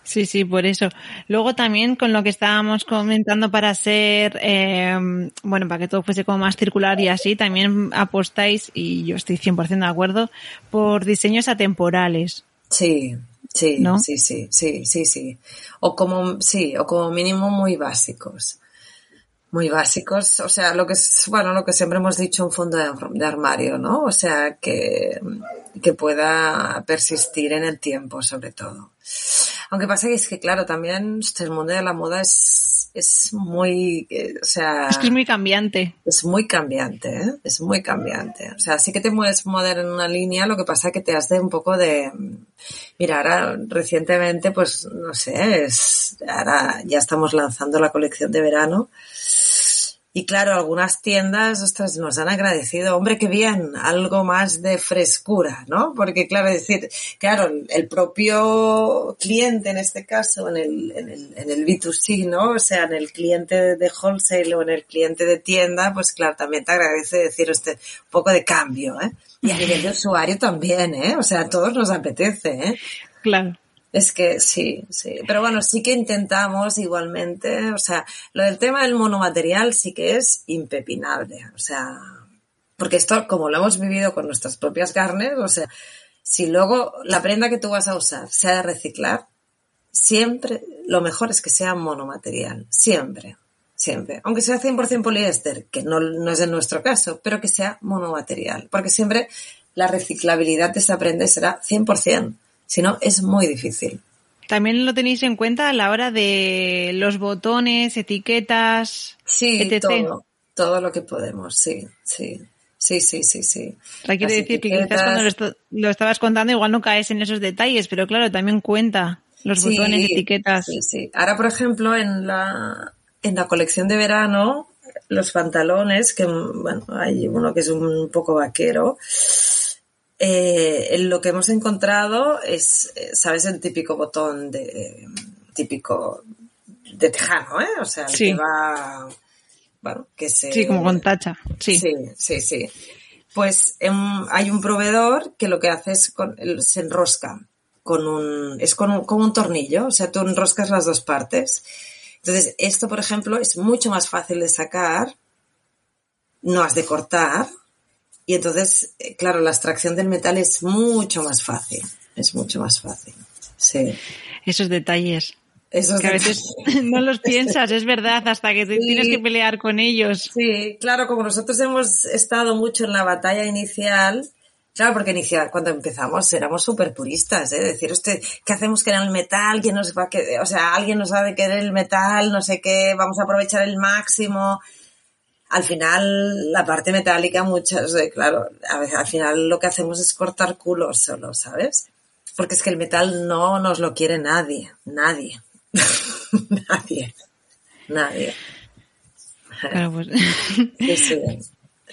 Sí, sí, por eso. Luego también con lo que estábamos comentando para ser, eh, bueno, para que todo fuese como más circular y así, también apostáis, y yo estoy 100% de acuerdo, por diseños atemporales. Sí, sí, ¿No? sí, sí, sí, sí, sí. O como, sí, o como mínimo muy básicos. Muy básicos, o sea, lo que es, bueno, lo que siempre hemos dicho, un fondo de, de armario, ¿no? O sea, que, que pueda persistir en el tiempo, sobre todo. Aunque pasa que es que, claro, también este, el mundo de la moda es, es muy, eh, o sea, Es que es muy cambiante. es muy cambiante, ¿eh? Es muy cambiante. O sea, sí que te mueves mover en una línea, lo que pasa es que te has de un poco de... Mira, ahora recientemente, pues, no sé, es, ahora ya estamos lanzando la colección de verano. Y claro, algunas tiendas, ostras, nos han agradecido, hombre, qué bien, algo más de frescura, ¿no? Porque claro, decir, claro, el propio cliente en este caso, en el, en el, en el B2C, ¿no? O sea, en el cliente de, wholesale o en el cliente de tienda, pues claro, también te agradece decir este un poco de cambio, ¿eh? Y a nivel de usuario también, ¿eh? O sea, a todos nos apetece, ¿eh? Claro. Es que sí, sí. Pero bueno, sí que intentamos igualmente, o sea, lo del tema del monomaterial sí que es impepinable, o sea, porque esto, como lo hemos vivido con nuestras propias carnes, o sea, si luego la prenda que tú vas a usar se ha de reciclar, siempre lo mejor es que sea monomaterial, siempre, siempre. Aunque sea 100% poliéster, que no, no es en nuestro caso, pero que sea monomaterial, porque siempre la reciclabilidad de esa prenda será 100%. Si no, es muy difícil. También lo tenéis en cuenta a la hora de los botones, etiquetas, Sí, etc. todo, todo lo que podemos, sí, sí, sí, sí, sí, sí. O sea, Las decir que quizás cuando lo, esto- lo estabas contando igual no caes en esos detalles, pero claro, también cuenta los Sí, botones, etiquetas. Sí, sí. Ahora, por ejemplo, en la, en la colección de verano, los pantalones, que bueno, hay uno que es un poco vaquero, eh, lo que hemos encontrado es, eh, ¿sabes? El típico botón de, típico de tejano, ¿eh? O sea, el Sí. que va, bueno, que se... Sí, como con tacha. Sí. Sí, sí, sí. Pues em, hay un proveedor que lo que hace es con, se enrosca con un, es con un, como un tornillo, o sea, tú enroscas las dos partes. Entonces, esto, por ejemplo, es mucho más fácil de sacar, no has de cortar, y entonces, eh, claro, la extracción del metal es mucho más fácil, es mucho más fácil. sí. Esos detalles. Esos que a veces no los piensas, es verdad, hasta que te Sí. tienes que pelear con ellos. Sí, claro, como nosotros hemos estado mucho en la batalla inicial, claro, porque inicial, cuando empezamos éramos súper puristas, ¿eh? Decir, usted, ¿qué hacemos con el metal? ¿Quién nos va a que, o sea, alguien nos va a querer el metal? No sé qué, vamos a aprovechar el máximo. Al final, la parte metálica, muchas, claro, a veces, al final lo que hacemos es cortar culos solo, ¿sabes? Porque es que el metal no nos lo quiere nadie, nadie, nadie, nadie. Claro, pues. Sí, sí.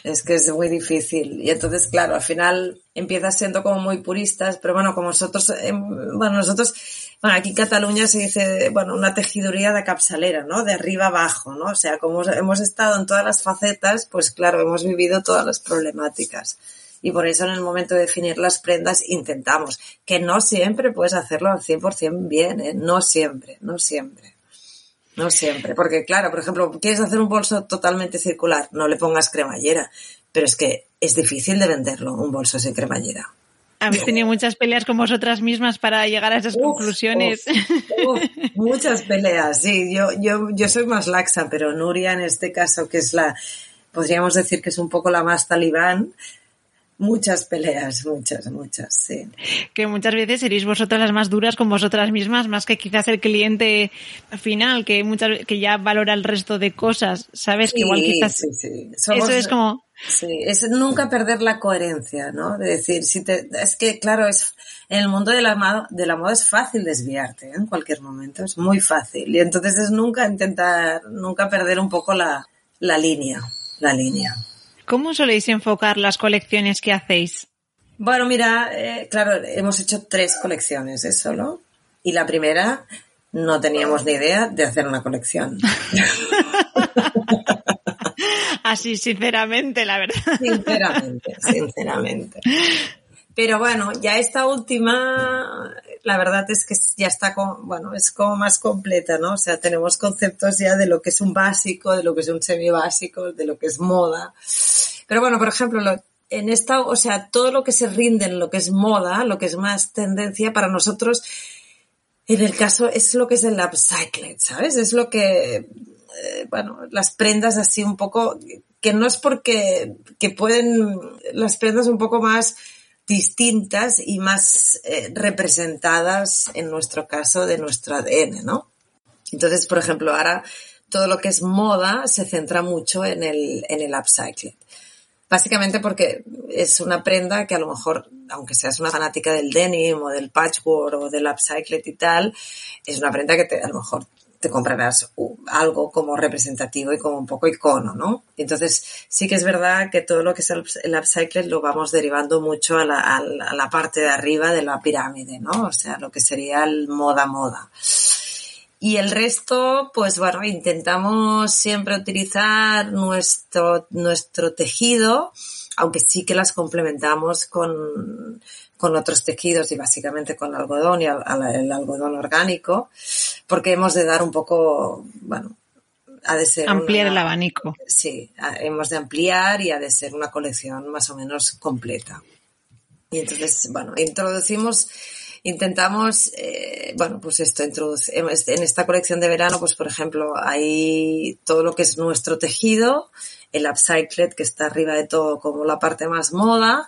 Es que es muy difícil. Y entonces, claro, al final empiezas siendo como muy puristas, pero bueno, como nosotros, em, bueno, nosotros, bueno, aquí en Cataluña se dice, bueno, una tejiduría de capsalera, ¿no? De arriba abajo, ¿no? O sea, como hemos estado en todas las facetas, pues claro, hemos vivido todas las problemáticas. Y por eso en el momento de definir las prendas intentamos, que no siempre puedes hacerlo al 100% bien, ¿eh? No siempre, no siempre. No siempre, porque claro, por ejemplo, quieres hacer un bolso totalmente circular, no le pongas cremallera, pero es que es difícil de venderlo, un bolso sin cremallera. Habéis tenido muchas peleas con vosotras mismas para llegar a esas Uf, conclusiones. uf, uf, muchas peleas, sí, yo, yo, yo soy más laxa, pero Nuria en este caso, que es la, podríamos decir que es un poco la más talibán, muchas peleas, muchas, muchas, sí. que muchas veces seréis vosotras las más duras con vosotras mismas, más que quizás el cliente final, que muchas que ya valora el resto de cosas, ¿sabes? que igual quizás sí, sí. Somos- eso es como Sí, es nunca perder la coherencia, ¿no? De decir, si te, es que, claro, es, en el mundo de la, de la moda es fácil desviarte ¿eh? en cualquier momento, es muy fácil. Y entonces es nunca intentar, nunca perder un poco la, la línea, la línea. ¿Cómo soléis enfocar las colecciones que hacéis? Bueno, mira, eh, claro, hemos hecho tres colecciones, ¿eh? Solo. Y la primera no teníamos ni idea de hacer una colección. Así, sinceramente, la verdad. Sinceramente, sinceramente. Pero bueno, ya esta última, la verdad es que ya está como, bueno, es como más completa, ¿no? O sea, tenemos conceptos ya de lo que es un básico, de lo que es un semibásico, de lo que es moda. Pero bueno, por ejemplo, lo- en esta, o sea, todo lo que se rinde en lo que es moda, lo que es más tendencia, para nosotros, en el caso, es lo que es el upcycling, ¿sabes? Es lo que, eh, bueno, las prendas así un poco, que no es porque, que pueden, las prendas un poco más distintas y más eh, representadas, en nuestro caso, de nuestro ADN, ¿no? Entonces, por ejemplo, ahora todo lo que es moda se centra mucho en el, en el. Básicamente porque es una prenda que a lo mejor, aunque seas una fanática del denim o del patchwork o del upcycling y tal, es una prenda que te, a lo mejor te comprarás algo como representativo y como un poco icono, ¿no? Entonces, sí que es verdad que todo lo que es el, el upcycling lo vamos derivando mucho a la, parte de arriba de la pirámide, ¿no? O sea, lo que sería el moda-moda. Y el resto, pues bueno, intentamos siempre utilizar nuestro, nuestro tejido, aunque sí que las complementamos con, con otros tejidos y básicamente con algodón y el algodón orgánico, porque hemos de dar un poco, bueno, ha de ser Ampliar una- el abanico. Sí, hemos de ampliar y ha de ser una colección más o menos completa. Y entonces, bueno, introducimos, intentamos, eh, bueno, pues esto, en esta colección de verano, pues por ejemplo, hay todo lo que es nuestro tejido, el upcycled que está arriba de todo como la parte más moda,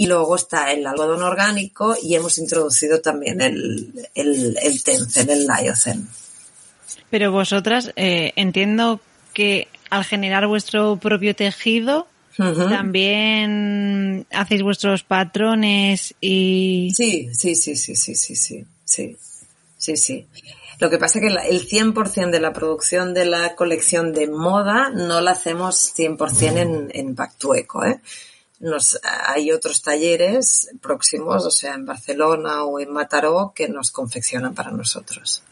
y luego está el algodón orgánico y hemos introducido también el, el, el tencel, el lyocen. Pero vosotras, eh, entiendo que al generar vuestro propio tejido, también hacéis vuestros patrones y... Sí, sí, sí, sí, sí, sí, sí, sí, sí, sí. Lo que pasa es que el 100% de la producción de la colección de moda no la hacemos 100% en, en Pactueco, ¿eh? Nos, hay otros talleres próximos, o sea, en Barcelona o en Mataró, que nos confeccionan para nosotros.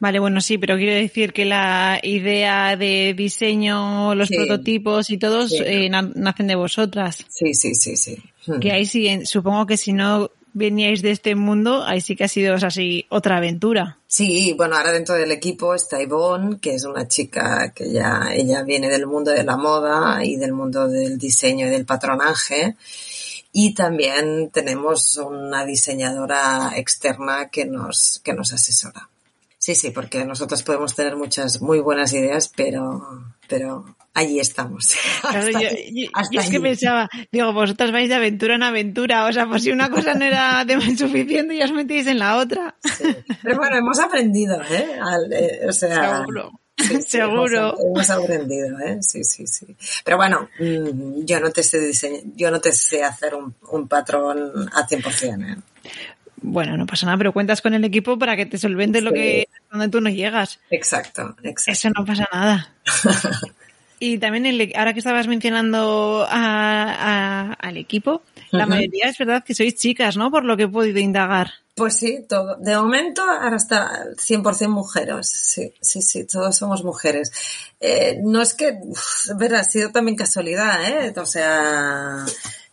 Vale, bueno, sí, pero quiero decir que la idea de diseño, los Sí. prototipos y todos Sí. eh, na- nacen de vosotras. Sí, sí, sí, sí. Que ahí sí, supongo que si no veníais de este mundo, ahí sí que ha sido o sea, así otra aventura. Sí, bueno, ahora dentro del equipo está Ivonne, que es una chica que ya, ella viene del mundo de la moda y del mundo del diseño y del patronaje. y también tenemos una diseñadora externa que nos, que nos asesora. Sí, sí, porque nosotros podemos tener muchas muy buenas ideas, pero, pero allí estamos. Claro, yo, es que pensaba, digo, vosotras vais de aventura en aventura, o sea, por si una cosa no era de suficiente, ya os metéis en la otra. Pero bueno, hemos aprendido, ¿eh? eh o sea, Seguro. Seguro. Hemos, aprendido, ¿eh? Sí, sí, sí. Pero bueno, mm, yo no te sé diseñar, yo no te sé hacer un, un patrón a 100%, ¿eh? Bueno, no pasa nada, pero cuentas con el equipo para que te solvente lo que donde tú no llegas. Exacto, exacto. Eso no pasa nada. y también el, ahora que estabas mencionando al equipo, la mayoría es verdad que sois chicas, ¿no? Por lo que he podido indagar. Pues sí, todo. De momento ahora está 100% mujeres. Sí, sí, sí, todos somos mujeres. Eh, no es que, ver, ha sido también casualidad, ¿eh? O sea,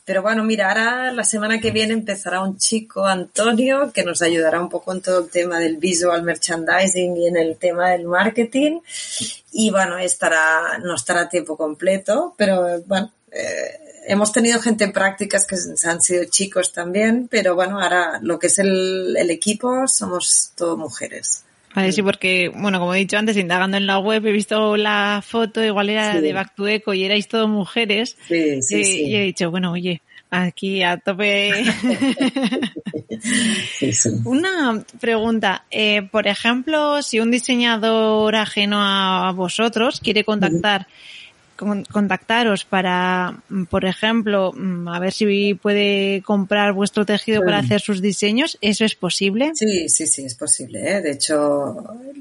pero bueno, mira, ahora la semana que viene empezará un chico, Antonio, que nos ayudará un poco en todo el tema del visual merchandising y en el tema del marketing. Y bueno, estará, no estará a tiempo completo, pero bueno, eh, hemos tenido gente en prácticas que han sido chicos también, pero bueno, ahora lo que es el, equipo somos todo mujeres. Vale, sí, porque, bueno, como he dicho antes, indagando en la web, he visto la foto, igual era de Back to Eco y erais todo mujeres. Sí, sí, y, sí. y he dicho, bueno, oye, aquí a tope. Una pregunta, eh, por ejemplo, si un diseñador ajeno a vosotros quiere contactar contactaros para, por ejemplo, mm, a ver si puede comprar vuestro tejido para hacer sus diseños, ¿eso es posible? Sí, sí, sí, es posible. ¿eh? De hecho,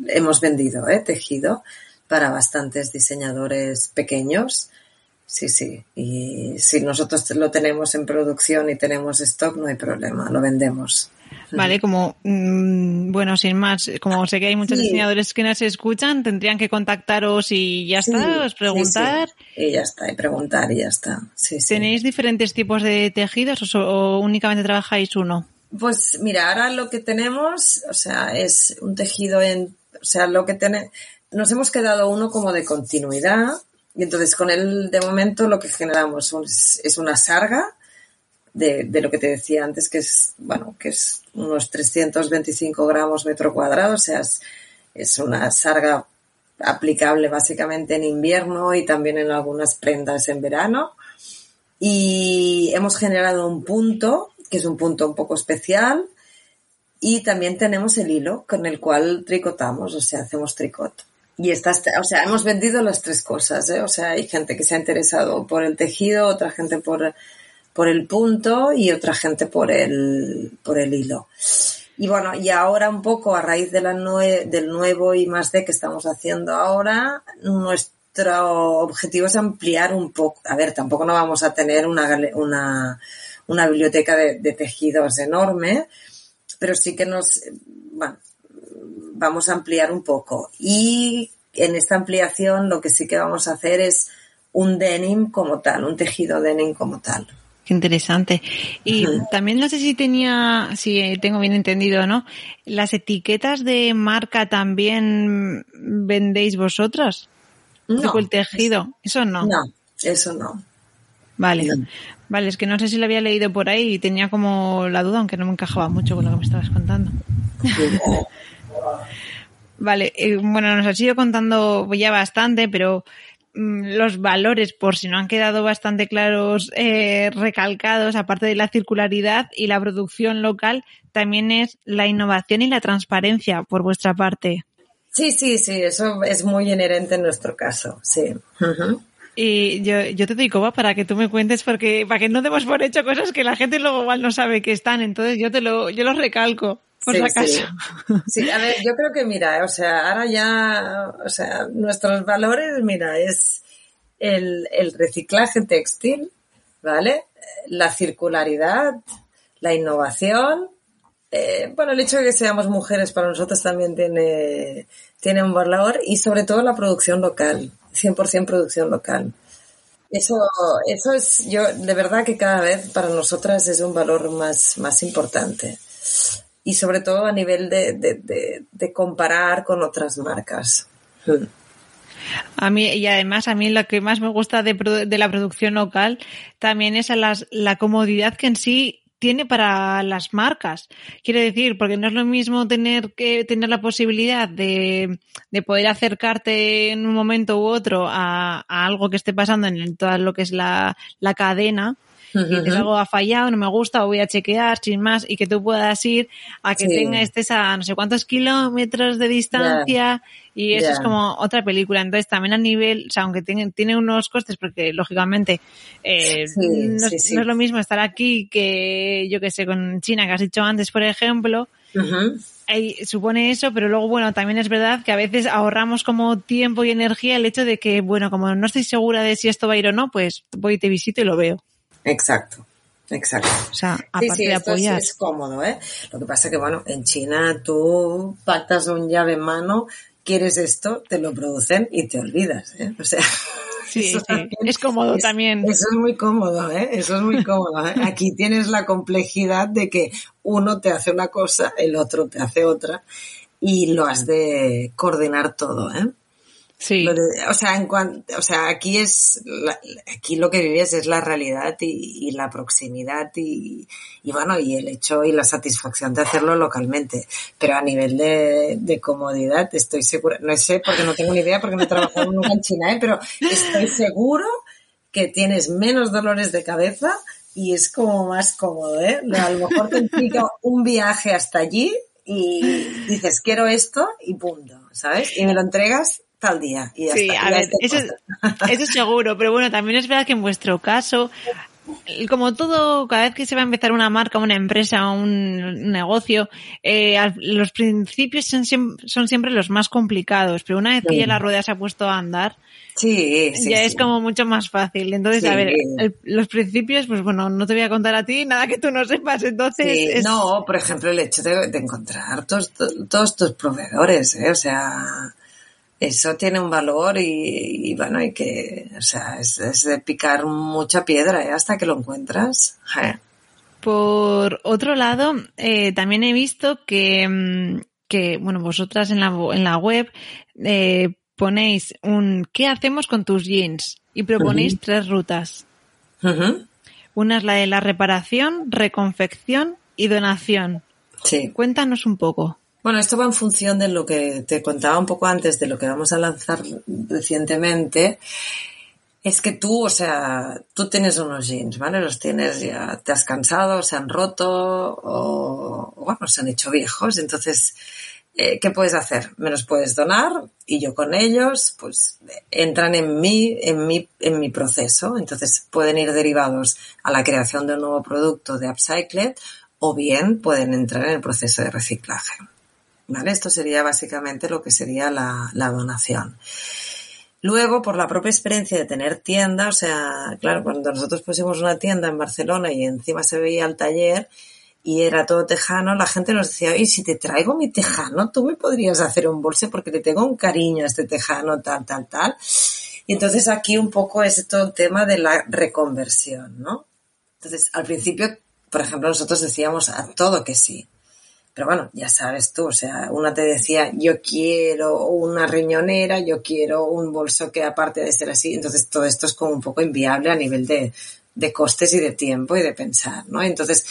hemos vendido ¿eh? tejido para bastantes diseñadores pequeños. Sí, sí. Y si nosotros lo tenemos en producción y tenemos stock, no hay problema, lo vendemos. Vale, como, mm, bueno, sin más, como sé que hay muchos diseñadores que nos escuchan, tendrían que contactaros y ya está, os preguntar. y ya está, y preguntar y ya está. ¿Tenéis diferentes tipos de tejidos o, únicamente trabajáis uno? Pues mira, ahora lo que tenemos, o sea, es un tejido en, o sea, lo que tenemos, nos hemos quedado uno como de continuidad y entonces con él de momento lo que generamos es una sarga de, lo que te decía antes, que es, bueno, que es unos 325 gramos metro cuadrado, o sea, es, es una sarga aplicable básicamente en invierno y también en algunas prendas en verano. Y hemos generado un punto, que es un punto un poco especial, y también tenemos el hilo con el cual tricotamos, o sea, hacemos tricot. Y está, o sea, hemos vendido las tres cosas, ¿eh? O sea, hay gente que se ha interesado por el tejido, otra gente por por el punto y otra gente por el, por el hilo. Y bueno, y ahora un poco a raíz de la del nuevo y más de que estamos haciendo ahora, nuestro objetivo es ampliar un poco. A ver, tampoco no vamos a tener una, una, una biblioteca de, de, tejidos enorme, pero sí que nos, bueno, vamos a ampliar un poco. Y en esta ampliación lo que sí que vamos a hacer es un denim como tal, un tejido denim como tal. Qué interesante. Y también no sé si tenía, si tengo bien entendido, ¿no? ¿Las etiquetas de marca también vendéis vosotras? No. el tejido. Eso no. No, eso no. Vale. Vale, es que no sé si lo había leído por ahí y tenía como la duda, aunque no me encajaba mucho con lo que me estabas contando. vale, eh, bueno, nos has ido contando ya bastante, pero los valores, por si no han quedado bastante claros, eh, recalcados, aparte de la circularidad y la producción local, también es la innovación y la transparencia por vuestra parte. Sí, sí, sí, eso es muy inherente en nuestro caso, sí. Y yo, yo te doy coba para que tú me cuentes, porque para que no demos por hecho cosas que la gente luego igual no sabe que están, entonces yo te lo, yo los recalco por sí, Sí. a ver, yo creo que mira, o sea, ahora ya, o sea, nuestros valores, mira, es el, el reciclaje textil, ¿vale? La circularidad, la innovación, eh, bueno, el hecho de que seamos mujeres para nosotros también tiene, tiene un valor y sobre todo la producción local, 100% producción local. Eso, eso es, yo, de verdad que cada vez para nosotras es un valor más, más importante y sobre todo a nivel de, de, de, comparar con otras marcas. Hmm. A mí, y además, a mí lo que más me gusta de, de la producción local también es las, la comodidad que en sí tiene para las marcas. Quiere decir, porque no es lo mismo tener que tener la posibilidad de, de poder acercarte en un momento u otro a, a algo que esté pasando en todo lo que es la, la cadena, y algo ha fallado, no me gusta, o voy a chequear sin más, y que tú puedas ir a que tenga estés a no sé cuántos kilómetros de distancia, y eso es como otra película. Entonces también a nivel, o sea, aunque tiene, tiene unos costes, porque lógicamente eh, no, es lo mismo estar aquí que yo que sé, con China, que has dicho antes, por ejemplo, supone eso, pero luego, bueno, también es verdad que a veces ahorramos como tiempo y energía el hecho de que, bueno, como no estoy segura de si esto va a ir o no, pues voy y te visito y lo veo. Exacto. Exacto. O sea, aparte sí, de apoyar. Es, cómodo, ¿eh? Lo que pasa que, bueno, en China tú pactas un llave en mano, quieres esto, te lo producen y te olvidas, ¿eh? O sea. Sí, es cómodo también. Eso es muy cómodo, ¿eh? Eso es muy cómodo. ¿eh? Aquí tienes la complejidad de que uno te hace una cosa, el otro te hace otra y lo has de coordinar todo, ¿eh? Sí. o sea, en cuanto, o sea, aquí es, aquí lo que vives es la realidad y, la proximidad y, bueno, y el hecho y la satisfacción de hacerlo localmente. Pero a nivel de, de comodidad estoy segura, no sé porque no tengo ni idea porque no he trabajado nunca en China, ¿eh? pero estoy seguro que tienes menos dolores de cabeza y es como más cómodo, ¿eh? A lo mejor te implica un viaje hasta allí y dices, quiero esto y punto, ¿sabes? Y me lo entregas al día. Y sí, a ver, eso, eso seguro, pero bueno, también es verdad que en vuestro caso, como todo, cada vez que se va a empezar una marca, una empresa, un negocio, eh, los principios son, son, siempre los más complicados, pero una vez que ya la rueda se ha puesto a andar, sí, ya es como mucho más fácil. Entonces, a ver, los principios, pues bueno, no te voy a contar a ti nada que tú no sepas. Entonces, no, por ejemplo, el hecho de, encontrar todos, todos tus proveedores, ¿eh? o sea, eso tiene un valor y, bueno, hay que, o sea, es, de picar mucha piedra ¿eh? hasta que lo encuentras. Por otro lado, eh, también he visto que, mm, que, bueno, vosotras en la, en la web eh, ponéis un ¿qué hacemos con tus jeans? Y proponéis tres rutas. Una es la de la reparación, reconfección y donación. Sí. Cuéntanos un poco. Bueno, esto va en función de lo que te contaba un poco antes de lo que vamos a lanzar recientemente. Es que tú, o sea, tú tienes unos jeans, ¿vale? Los tienes ya, te has cansado, se han roto o, bueno, se han hecho viejos. Entonces, eh, ¿qué puedes hacer? Me los puedes donar y yo con ellos, pues, entran en mí, en mi, en mi proceso. Entonces, pueden ir derivados a la creación de un nuevo producto de Upcycled o bien pueden entrar en el proceso de reciclaje. ¿Vale? Esto sería básicamente lo que sería la, donación. Luego, por la propia experiencia de tener tienda, o sea, claro, cuando nosotros pusimos una tienda en Barcelona y encima se veía el taller y era todo tejano, la gente nos decía, y si te traigo mi tejano, tú me podrías hacer un bolso porque le tengo un cariño a este tejano, tal, tal, tal. Y entonces aquí un poco es todo el tema de la reconversión, ¿no? Entonces, al principio, por ejemplo, nosotros decíamos a todo que sí. Pero bueno, ya sabes tú, o sea, una te decía, yo quiero una riñonera, yo quiero un bolso que aparte de ser así, entonces todo esto es como un poco inviable a nivel de, de costes y de tiempo y de pensar, ¿no? Entonces,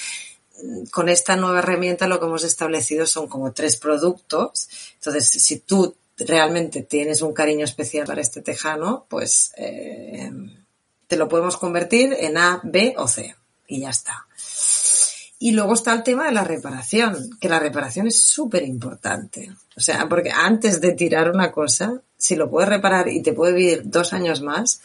con esta nueva herramienta lo que hemos establecido son como tres productos. Entonces, si tú realmente tienes un cariño especial para este tejano, pues eh, te lo podemos convertir en A, B o C. Y ya está. Y luego está el tema de la reparación, que la reparación es súper importante. O sea, porque antes de tirar una cosa, si lo puedes reparar y te puede vivir dos años más,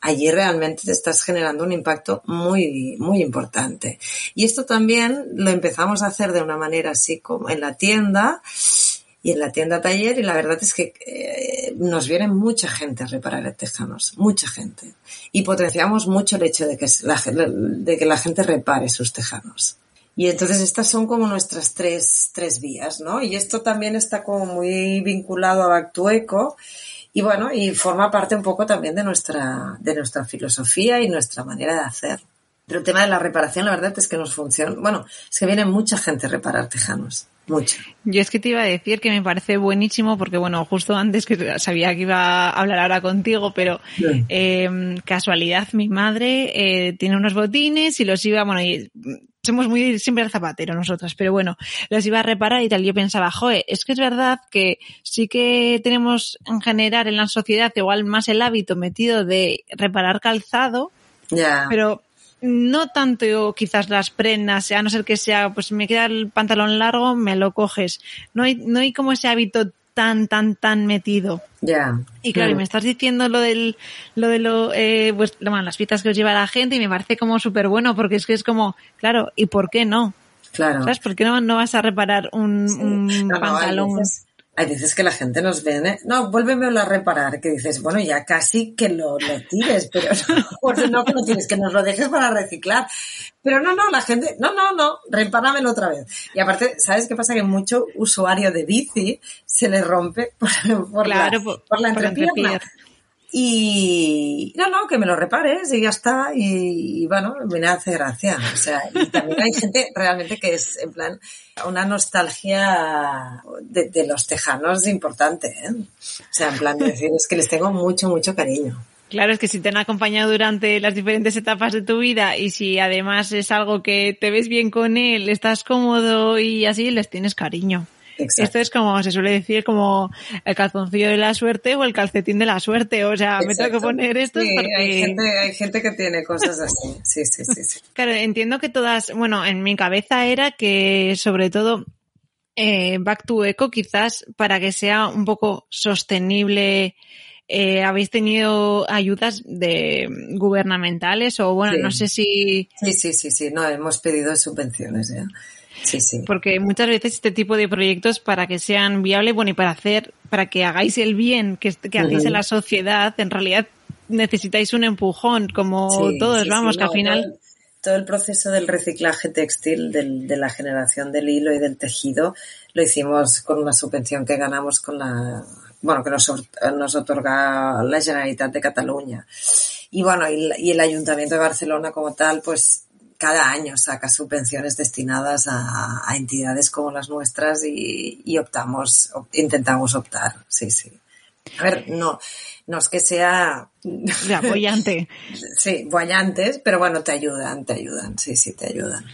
allí realmente te estás generando un impacto muy, muy importante. Y esto también lo empezamos a hacer de una manera así como en la tienda y en la tienda taller y la verdad es que eh, nos viene mucha gente a reparar tejanos, mucha gente. Y potenciamos mucho el hecho de que de que la gente repare sus tejanos. Y entonces estas son como nuestras tres, tres vías, ¿no? Y esto también está como muy vinculado a Actueco y bueno, y forma parte un poco también de nuestra, de nuestra filosofía y nuestra manera de hacer. Pero el tema de la reparación, la verdad es que nos funciona. Bueno, es que viene mucha gente a reparar tejanos. Mucho. Yo es que te iba a decir que me parece buenísimo porque, bueno, justo antes que sabía que iba a hablar ahora contigo, pero eh, casualidad, mi madre eh, tiene unos botines y los iba, bueno, y somos muy siempre al zapatero nosotras, pero bueno, los iba a reparar y tal. Yo pensaba, joe, es que es verdad que sí que tenemos en general en la sociedad igual más el hábito metido de reparar calzado, Ya. pero no tanto quizás las prendas, a no ser que sea, pues me queda el pantalón largo, me lo coges. No hay, no hay como ese hábito tan, tan, tan metido. Ya. Y claro, y Mm. me estás diciendo lo del, lo de lo, eh, pues, bueno, las fiestas que os lleva la gente y me parece como súper bueno porque es que es como, claro, ¿y por qué no? Claro. ¿Sabes? ¿Por qué no, no vas a reparar un, Sí. un No, no, pantalón? Veces, hay veces que la gente nos viene, no, vuélvemelo a reparar, que dices, bueno, ya casi que lo, lo tires, pero no, pues no que lo tires, que nos lo dejes para reciclar. Pero no, no, la gente, no, no, no, repáramelo otra vez. Y aparte, ¿sabes qué pasa? Que mucho usuario de bici se le rompe por, por Claro, la, por- por la por la entrepierna. Y no, no, que me lo repares y ya está. Y, bueno, me hace gracia. O sea, y también hay gente realmente que es en plan una nostalgia de, de los tejanos importante. ¿eh? O sea, en plan de decir, es que les tengo mucho, mucho cariño. Claro, es que si te han acompañado durante las diferentes etapas de tu vida y si además es algo que te ves bien con él, estás cómodo y así, les tienes cariño. Exacto. Esto es como se suele decir como el calzoncillo de la suerte o el calcetín de la suerte. O sea, me tengo que poner esto Sí, porque... hay, gente, hay gente que tiene cosas así. Sí, sí, sí. sí. Claro, entiendo que todas, bueno, en mi cabeza era que sobre todo eh, Back to Eco quizás para que sea un poco sostenible eh, habéis tenido ayudas de gubernamentales o bueno, Sí. no sé si Sí, sí, sí, sí. No, hemos pedido subvenciones ya. Sí, sí. porque muchas veces este tipo de proyectos para que sean viables, bueno, y para hacer, para que hagáis el bien que, que hacéis Ujú. en la sociedad, en realidad necesitáis un empujón, como Sí, todos, vamos, que no, al final... Todo, todo el proceso del reciclaje textil, del- de la generación del hilo y del tejido, lo hicimos con una subvención que ganamos con la. Bueno, que nos, nos otorga la Generalitat de Cataluña. Y bueno, y, y el Ayuntamiento de Barcelona como tal, pues cada año saca subvenciones destinadas a, a entidades como las nuestras y, y optamos, op- intentamos optar, sí, sí. A ver, no, no es que sea de apoyante. Sí, boyantes, pero bueno, te ayudan, te ayudan, sí, sí, te ayudan.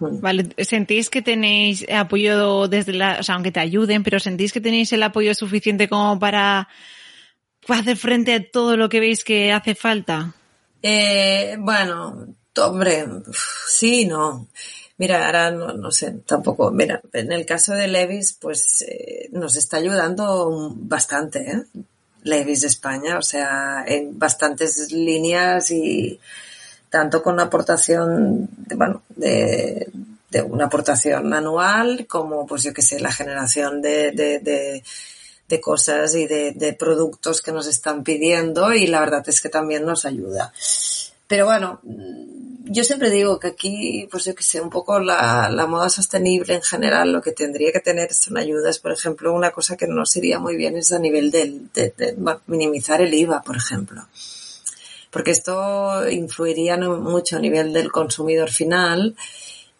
Mm. Vale, ¿sentís que tenéis apoyo desde la, o sea, aunque te ayuden, pero sentís que tenéis el apoyo suficiente como para, para hacer frente a todo lo que veis que hace falta? Eh, bueno, hombre, sí, no. Mira, ahora no, no sé, tampoco. Mira, en el caso de Levis, pues eh, nos está ayudando bastante, ¿eh? Levis España, o sea, en bastantes líneas y tanto con aportación, de, bueno, de, de una aportación anual como, pues yo qué sé, la generación de, de, de, de cosas y de, de productos que nos están pidiendo y la verdad es que también nos ayuda. Pero bueno, yo siempre digo que aquí, pues yo que sé, un poco la, la, moda sostenible en general lo que tendría que tener son ayudas. Por ejemplo, una cosa que nos iría muy bien es a nivel del, de, de, minimizar el IVA, por ejemplo. Porque esto influiría mucho a nivel del consumidor final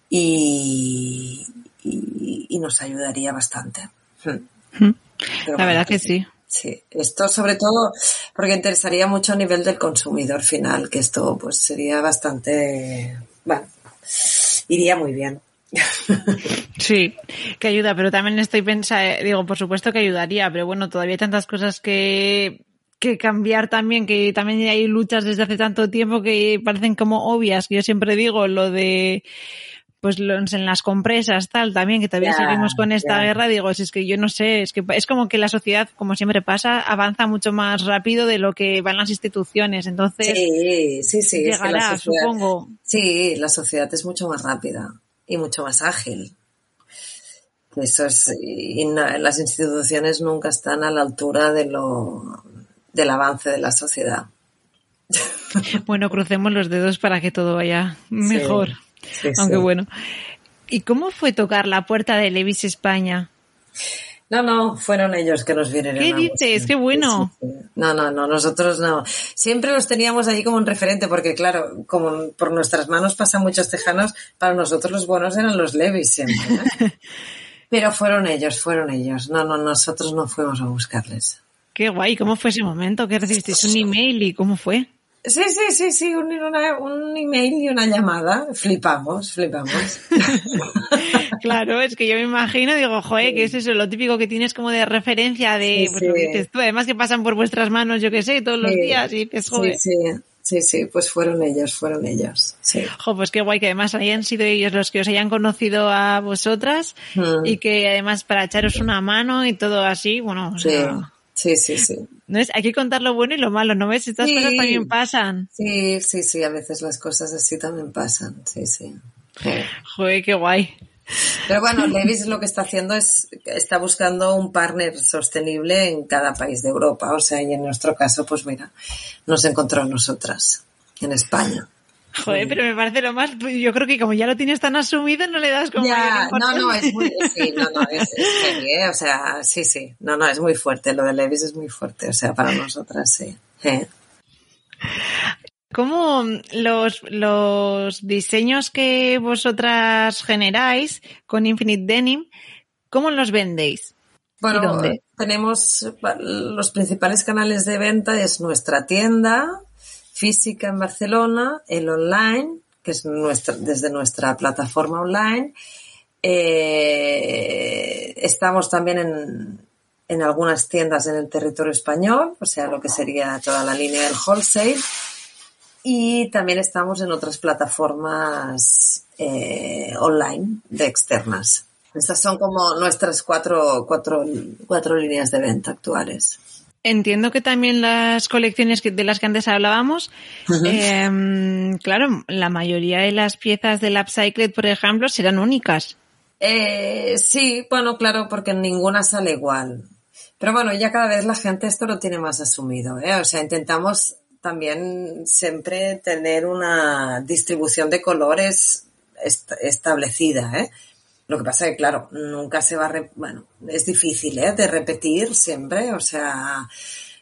y, y, y nos ayudaría bastante. Pero la bueno, verdad que sí. Sí, esto sobre todo porque interesaría mucho a nivel del consumidor final, que esto pues sería bastante, bueno, iría muy bien. Sí, que ayuda, pero también estoy pensando, digo, por supuesto que ayudaría, pero bueno, todavía hay tantas cosas que, que cambiar también, que también hay luchas desde hace tanto tiempo que parecen como obvias, que yo siempre digo lo de pues en las compresas, tal, también, que todavía yeah, seguimos con esta yeah. guerra, digo, si es que yo no sé, es que es como que la sociedad, como siempre pasa, avanza mucho más rápido de lo que van las instituciones, entonces sí, sí, sí, llegará, es que la sociedad, supongo. Sí, la sociedad es mucho más rápida y mucho más ágil. Eso es, y las instituciones nunca están a la altura de lo, del avance de la sociedad. Bueno, crucemos los dedos para que todo vaya mejor. Sí. Sí, Aunque sí. bueno. ¿Y cómo fue tocar la puerta de Levis España? No, no, fueron ellos que nos vinieron. ¿Qué dices? Qué bueno. No, no, no, nosotros no. Siempre los teníamos allí como un referente, porque claro, como por nuestras manos pasan muchos tejanos, para nosotros los buenos eran los Levis siempre. ¿eh? Pero fueron ellos, fueron ellos. No, no, nosotros no fuimos a buscarles. Qué guay, ¿cómo fue ese momento? ¿Qué recibisteis? ¿Un email y cómo fue? Sí, sí, sí, sí, un, una, un email y una llamada. Flipamos, flipamos. claro, es que yo me imagino, digo, joder, que es eso, lo típico que tienes como de referencia de, Sí, pues sí. lo que dices tú, además que pasan por vuestras manos, yo qué sé, todos los Sí, días y dices, joder. Sí, sí, sí, sí, pues fueron ellos, fueron ellos. Sí. Jo, pues qué guay que además hayan sido ellos los que os hayan conocido a vosotras Mm. y que además para echaros una mano y todo así, bueno, o Sí, sea, sí, sí, sí. ¿no es? Hay que contar lo bueno y lo malo, ¿no ves? Estas Sí. cosas también pasan. Sí, sí, sí, a veces las cosas así también pasan, sí, sí. Sí. Joder, qué guay. Pero bueno, Levis lo que está haciendo es, está buscando un partner sostenible en cada país de Europa. O sea, y en nuestro caso, pues mira, nos encontró a nosotras, en España. Joder, pero me parece lo más, yo creo que como ya lo tienes tan asumido, no le das como Ya, no, no, es muy, sí, no, no, es, es heavy, ¿eh? O sea, sí, sí, no, no, es muy fuerte, lo de Levis es muy fuerte, o sea, para nosotras, sí. Eh. ¿Cómo los, los diseños que vosotras generáis con Infinite Denim, cómo los vendéis? Bueno, ¿Y dónde? tenemos los principales canales de venta, es nuestra tienda física en Barcelona, el online, que es nuestra, desde nuestra plataforma online. Eh, estamos también en, en algunas tiendas en el territorio español, o sea, lo que sería toda la línea del wholesale. Y también estamos en otras plataformas eh, online de externas. Estas son como nuestras cuatro, cuatro, cuatro líneas de venta actuales. Entiendo que también las colecciones que- de las que antes hablábamos, eh, claro, la mayoría de las piezas del Upcycled, por ejemplo, serán únicas. Eh, sí, bueno, claro, porque ninguna sale igual. Pero bueno, ya cada vez la gente esto lo tiene más asumido, ¿eh? O sea, intentamos también siempre tener una distribución de colores est- establecida, ¿eh? Lo que pasa es que, claro, nunca se va a... re- bueno, es difícil, ¿eh? De repetir siempre, o sea...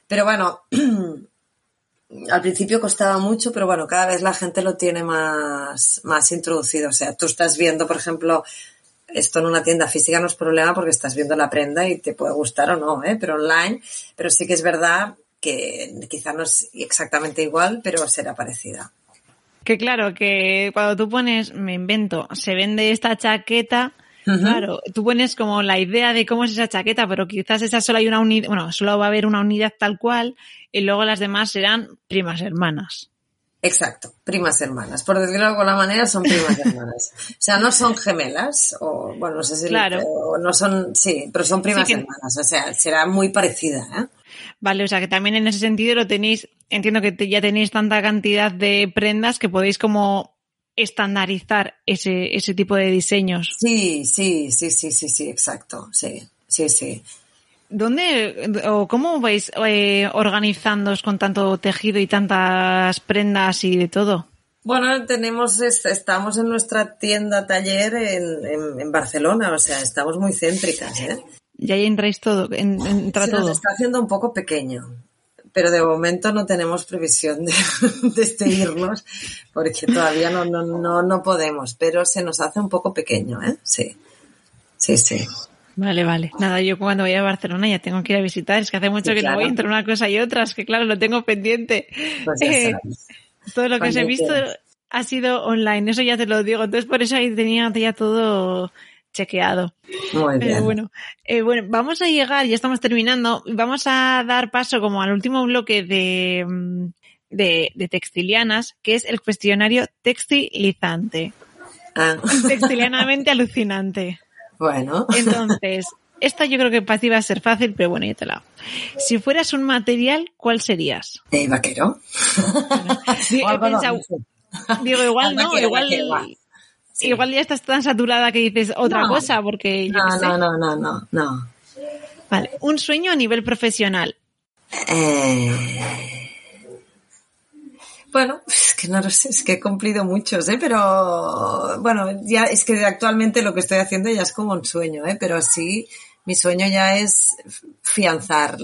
Pero bueno, al principio costaba mucho, pero bueno, cada vez la gente lo tiene más, más introducido. O sea, tú estás viendo, por ejemplo, esto en una tienda física no es problema porque estás viendo la prenda y te puede gustar o no, ¿eh? Pero online, pero sí que es verdad que quizá no es exactamente igual, pero será parecida. Que claro, que cuando tú pones, me invento, se vende esta chaqueta, claro, tú pones como la idea de cómo es esa chaqueta, pero quizás esa solo hay una unidad, bueno, solo va a haber una unidad tal cual y luego las demás serán primas hermanas. Exacto, primas hermanas. Por decirlo de alguna manera, son primas hermanas. O sea, no son gemelas, o bueno, no sé si Claro. o no son, sí, pero son primas Sí que- hermanas. O sea, será muy parecida, ¿eh? Vale, o sea que también en ese sentido lo tenéis, entiendo que te- ya tenéis tanta cantidad de prendas que podéis como estandarizar ese, ese tipo de diseños. Sí, sí, sí, sí, sí, sí, exacto. Sí, sí, sí. ¿Dónde o cómo vais eh, organizándoos con tanto tejido y tantas prendas y de todo? Bueno, tenemos, est- estamos en nuestra tienda taller en, en, en Barcelona, o sea, estamos muy céntricas, ¿eh? Y ahí entráis todo, en- entra Se nos está haciendo un poco pequeño, pero de momento no tenemos previsión de, de este irnos, porque todavía no, no, no, no podemos, pero se nos hace un poco pequeño, ¿eh? Sí, sí, sí. Vale, vale. Nada, yo cuando vaya a Barcelona ya tengo que ir a visitar. Es que hace mucho Sí, que claro. no voy entre una cosa y otra. Es que claro, lo tengo pendiente. Pues ya Eh, todo lo que os he visto quieras. ha sido online, eso ya te lo digo. Entonces por eso ahí tenía ya todo chequeado. Muy Pero bueno, eh, bueno, vamos a llegar, ya estamos terminando, vamos a dar paso como al último bloque de, mm, de, de textilianas, que es el cuestionario textilizante. Ah, Textilianamente alucinante. bueno, Entonces, esta yo creo que para ti va a ser fácil, pero bueno, ya te la hago. Si fueras un material, ¿cuál serías? eh, vaquero. He pensado- digo, igual no, Vaquero, igual, vaquero. Sí. igual ya estás tan saturada que dices otra No. cosa, porque yo No, sé. no, no, no, no, no. Vale, un sueño a nivel profesional. Eh, Bueno, es que no lo sé, es que he cumplido muchos, ¿eh? Pero bueno, ya es que actualmente lo que estoy haciendo ya es como un sueño, ¿eh? Pero sí, mi sueño ya es fianzar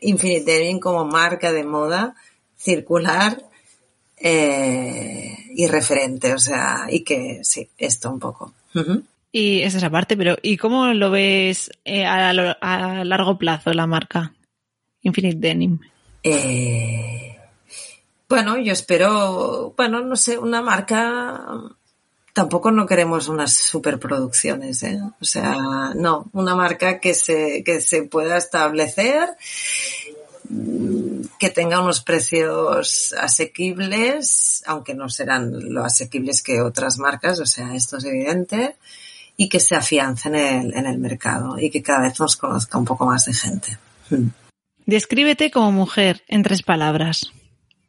Infinite como marca de moda circular eh, y referente, o sea, y que sí, esto un poco. Y esa es esa parte, pero ¿y cómo lo ves eh, a, a, largo plazo la marca Infinite Denim? Eh, bueno, yo espero, bueno, no sé, una marca tampoco no queremos unas superproducciones, ¿eh? O sea, no, una marca que se, que se pueda establecer, que tenga unos precios asequibles, aunque no serán lo asequibles que otras marcas, o sea, esto es evidente, y que se afiance en el, en el mercado y que cada vez nos conozca un poco más de gente. Hmm. Descríbete como mujer en tres palabras.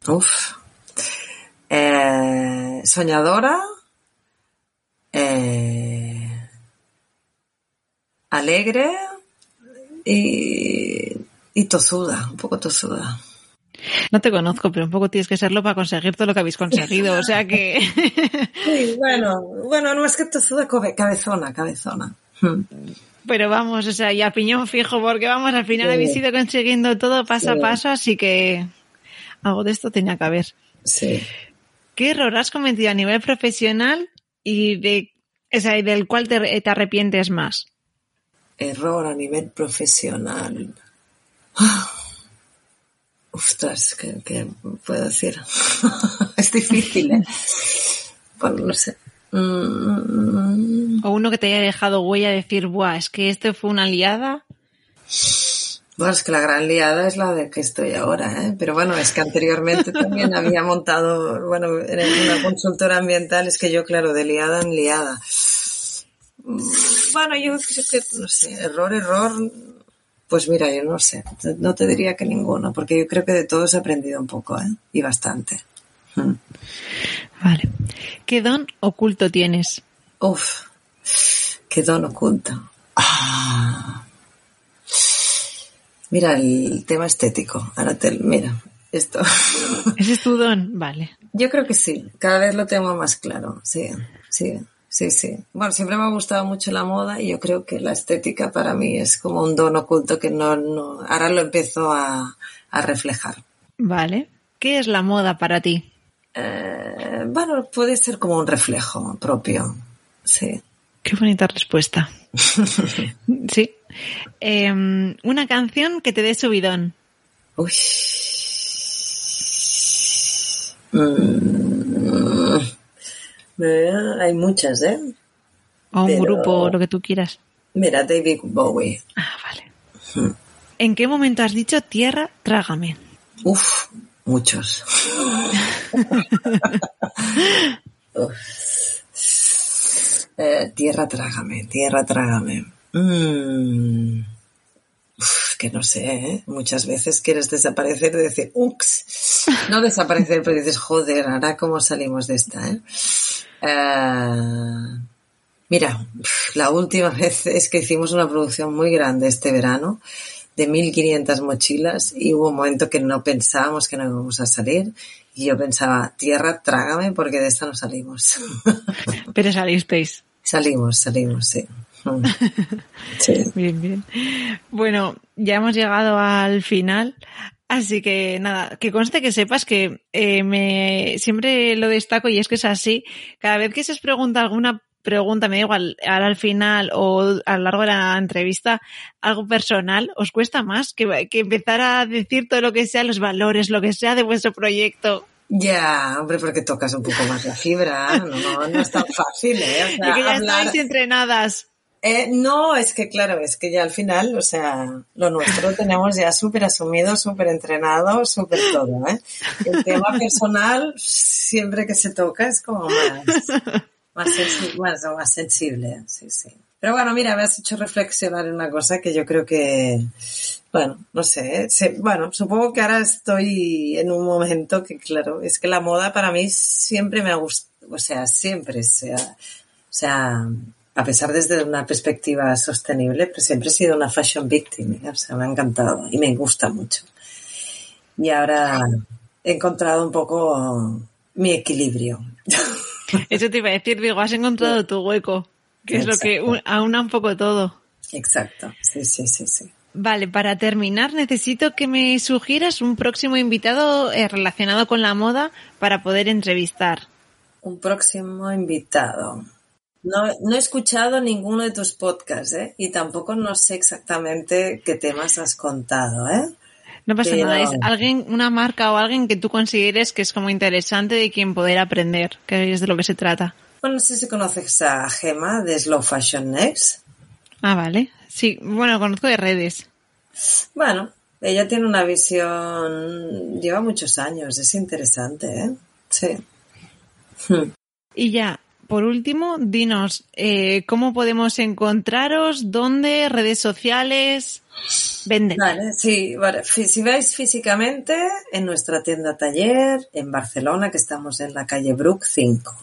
Uf. Eh, soñadora, eh, alegre y, y tozuda, un poco tozuda. No te conozco, pero un poco tienes que serlo para conseguir todo lo que habéis conseguido, o sea que... sí, bueno, bueno, no es que tozuda, cabezona, cabezona. Hmm. Pero vamos, o sea, y a piñón fijo, porque vamos, al final habéis ido consiguiendo todo paso a paso, así que algo de esto tenía que haber. Sí. ¿Qué error has cometido a nivel profesional y de, o sea, del cual te, arrepientes más? Error a nivel profesional. Ostras, ¿qué, puedo decir? es difícil, ¿eh? Bueno, no sé. Mm. O uno que te haya dejado huella de decir, buah, es que esto fue una liada. Bueno, es que la gran liada es la de que estoy ahora, ¿eh? Pero bueno, es que anteriormente también había montado, bueno, en una consultora ambiental, es que yo, claro, de liada en liada. Mm, bueno, yo creo que, no sé, error, error, pues mira, yo no sé, no te diría que ninguno, porque yo creo que de todos he aprendido un poco, ¿eh? Y bastante. Mm. Vale. ¿Qué don oculto tienes? Uf, qué don oculto. Ah. Mira, el tema estético. Ahora te, mira, esto. ¿Ese es tu don? Vale. Yo creo que sí. Cada vez lo tengo más claro. Sí, sí. Sí, sí. Bueno, siempre me ha gustado mucho la moda y yo creo que la estética para mí es como un don oculto que no, no ahora lo empiezo a, a reflejar. Vale. ¿Qué es la moda para ti? Eh, bueno, puede ser como un reflejo propio. Sí. Qué bonita respuesta. sí. Em, una canción que te dé subidón. Uy. Mm. Hay muchas, ¿eh? O un grupo, lo que tú quieras. Mira, David Bowie. Ah, vale. Hmm. ¿En qué momento has dicho tierra, trágame? Uf, muchos. Eh, tierra, trágame, tierra, trágame. Mm. que no sé, ¿eh? muchas veces quieres desaparecer y decir, ux, no desaparecer, pero dices, joder, ahora cómo salimos de esta. Eh? Eh, mira, la última vez es que hicimos una producción muy grande este verano de 1500 mochilas y hubo un momento que no pensábamos que no íbamos a salir y yo pensaba, tierra, trágame porque de esta no salimos. Pero salisteis. Salimos, salimos, sí. sí. Bien, bien. Bueno, ya hemos llegado al final. Así que nada, que conste que sepas que eh, me siempre lo destaco y es que es así. Cada vez que se os pregunta alguna pregunta, me da igual, ahora al final o a lo largo de la entrevista, algo personal, ¿os cuesta más que, que empezar a decir todo lo que sea, los valores, lo que sea de vuestro proyecto? Ya, hombre, porque tocas un poco más la fibra, no, no, es tan fácil, ¿eh? O que ya estáis entrenadas. Eh, no, es que claro, es que ya al final, o sea, lo nuestro tenemos ya súper asumido, súper entrenado, súper todo, ¿eh? El tema personal, siempre que se toca, es como más, más, sensible, más, sensible, sí, sí. Pero bueno, mira, me has hecho reflexionar en una cosa que yo creo que, bueno, no sé, bueno, supongo que ahora estoy en un momento que, claro, es que la moda para mí siempre me ha gustado, o sea, siempre, sea, o sea, a pesar desde una perspectiva sostenible, pues siempre he sido una fashion victim, ¿eh? o sea, me ha encantado y me gusta mucho. Y ahora he encontrado un poco mi equilibrio. Eso te iba a decir, digo, has encontrado tu hueco, que es lo que aúna un poco todo. Exacto, sí, sí, sí, sí. Vale, para terminar necesito que me sugieras un próximo invitado eh, relacionado con la moda para poder entrevistar. Un próximo invitado. No, no he escuchado ninguno de tus podcasts, ¿eh? Y tampoco no sé exactamente qué temas has contado, ¿eh? No pasa Pero- nada, es alguien, una marca o alguien que tú consideres que es como interesante de quien poder aprender, que es de lo que se trata. Bueno, no sé si conoces a Gema de Slow Fashion Next. Ah, vale. Sí, bueno, conozco de redes. Bueno, ella tiene una visión, lleva muchos años, es interesante, ¿eh? Sí. Y ya, por último, dinos, eh, ¿cómo podemos encontraros? ¿Dónde? ¿Redes sociales? Vende. Vale, sí, vale. Si vais físicamente en nuestra tienda taller en Barcelona, que estamos en la calle Brook 5.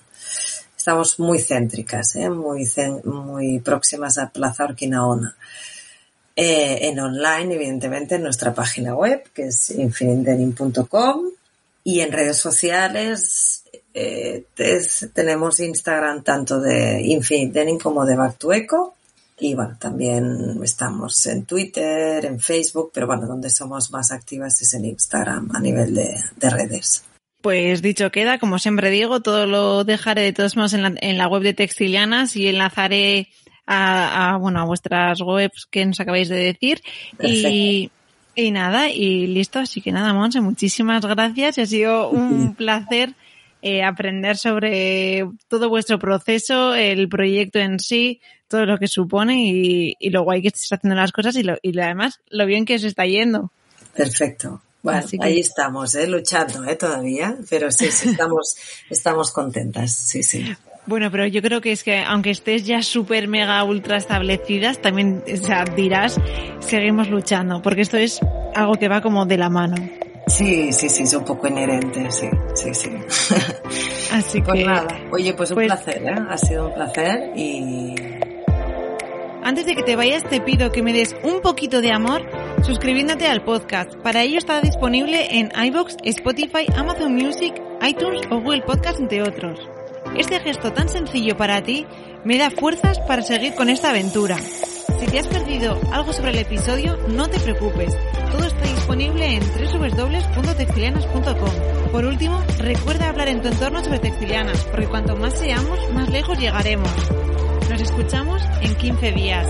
Estamos muy céntricas, ¿eh? muy, muy próximas a Plaza Orquinaona. Eh, en online, evidentemente, en nuestra página web, que es infinitedenim.com. Y en redes sociales eh, tes- tenemos Instagram tanto de Infinite Denim como de Back to Eco. Y bueno, también estamos en Twitter, en Facebook, pero bueno, donde somos más activas es en Instagram a nivel de, de redes. Pues dicho queda, como siempre digo, todo lo dejaré de todos modos en la, en la web de Textilianas y enlazaré a, a, bueno, a vuestras webs que nos acabáis de decir. Y, y nada, y listo. Así que nada, Monse, muchísimas gracias. Ha sido un placer eh, aprender sobre todo vuestro proceso, el proyecto en sí, todo lo que supone y, y lo guay que estáis haciendo las cosas y, lo, y lo- además lo bien que os está yendo. Perfecto. Bueno, Así que- ahí estamos, ¿eh? luchando ¿eh? todavía, pero sí, sí, estamos, estamos contentas, sí, sí. Bueno, pero yo creo que es que aunque estés ya súper mega ultra establecidas, también o sea, dirás, seguimos luchando, porque esto es algo que va como de la mano. Sí, sí, sí, es un poco inherente, sí, sí, sí. Así Pues que nada, oye, pues un pues- placer, ¿eh? Ha sido un placer y antes de que te vayas te pido que me des un poquito de amor suscribiéndote al podcast. Para ello está disponible en iVoox, Spotify, Amazon Music, iTunes o Google Podcast, entre otros. Este gesto tan sencillo para ti me da fuerzas para seguir con esta aventura. Si te has perdido algo sobre el episodio, no te preocupes. Todo está disponible en www.textilianas.com. Por último, recuerda hablar en tu entorno sobre textilianas, porque cuanto más seamos, más lejos llegaremos. Nos escuchamos en 15 días.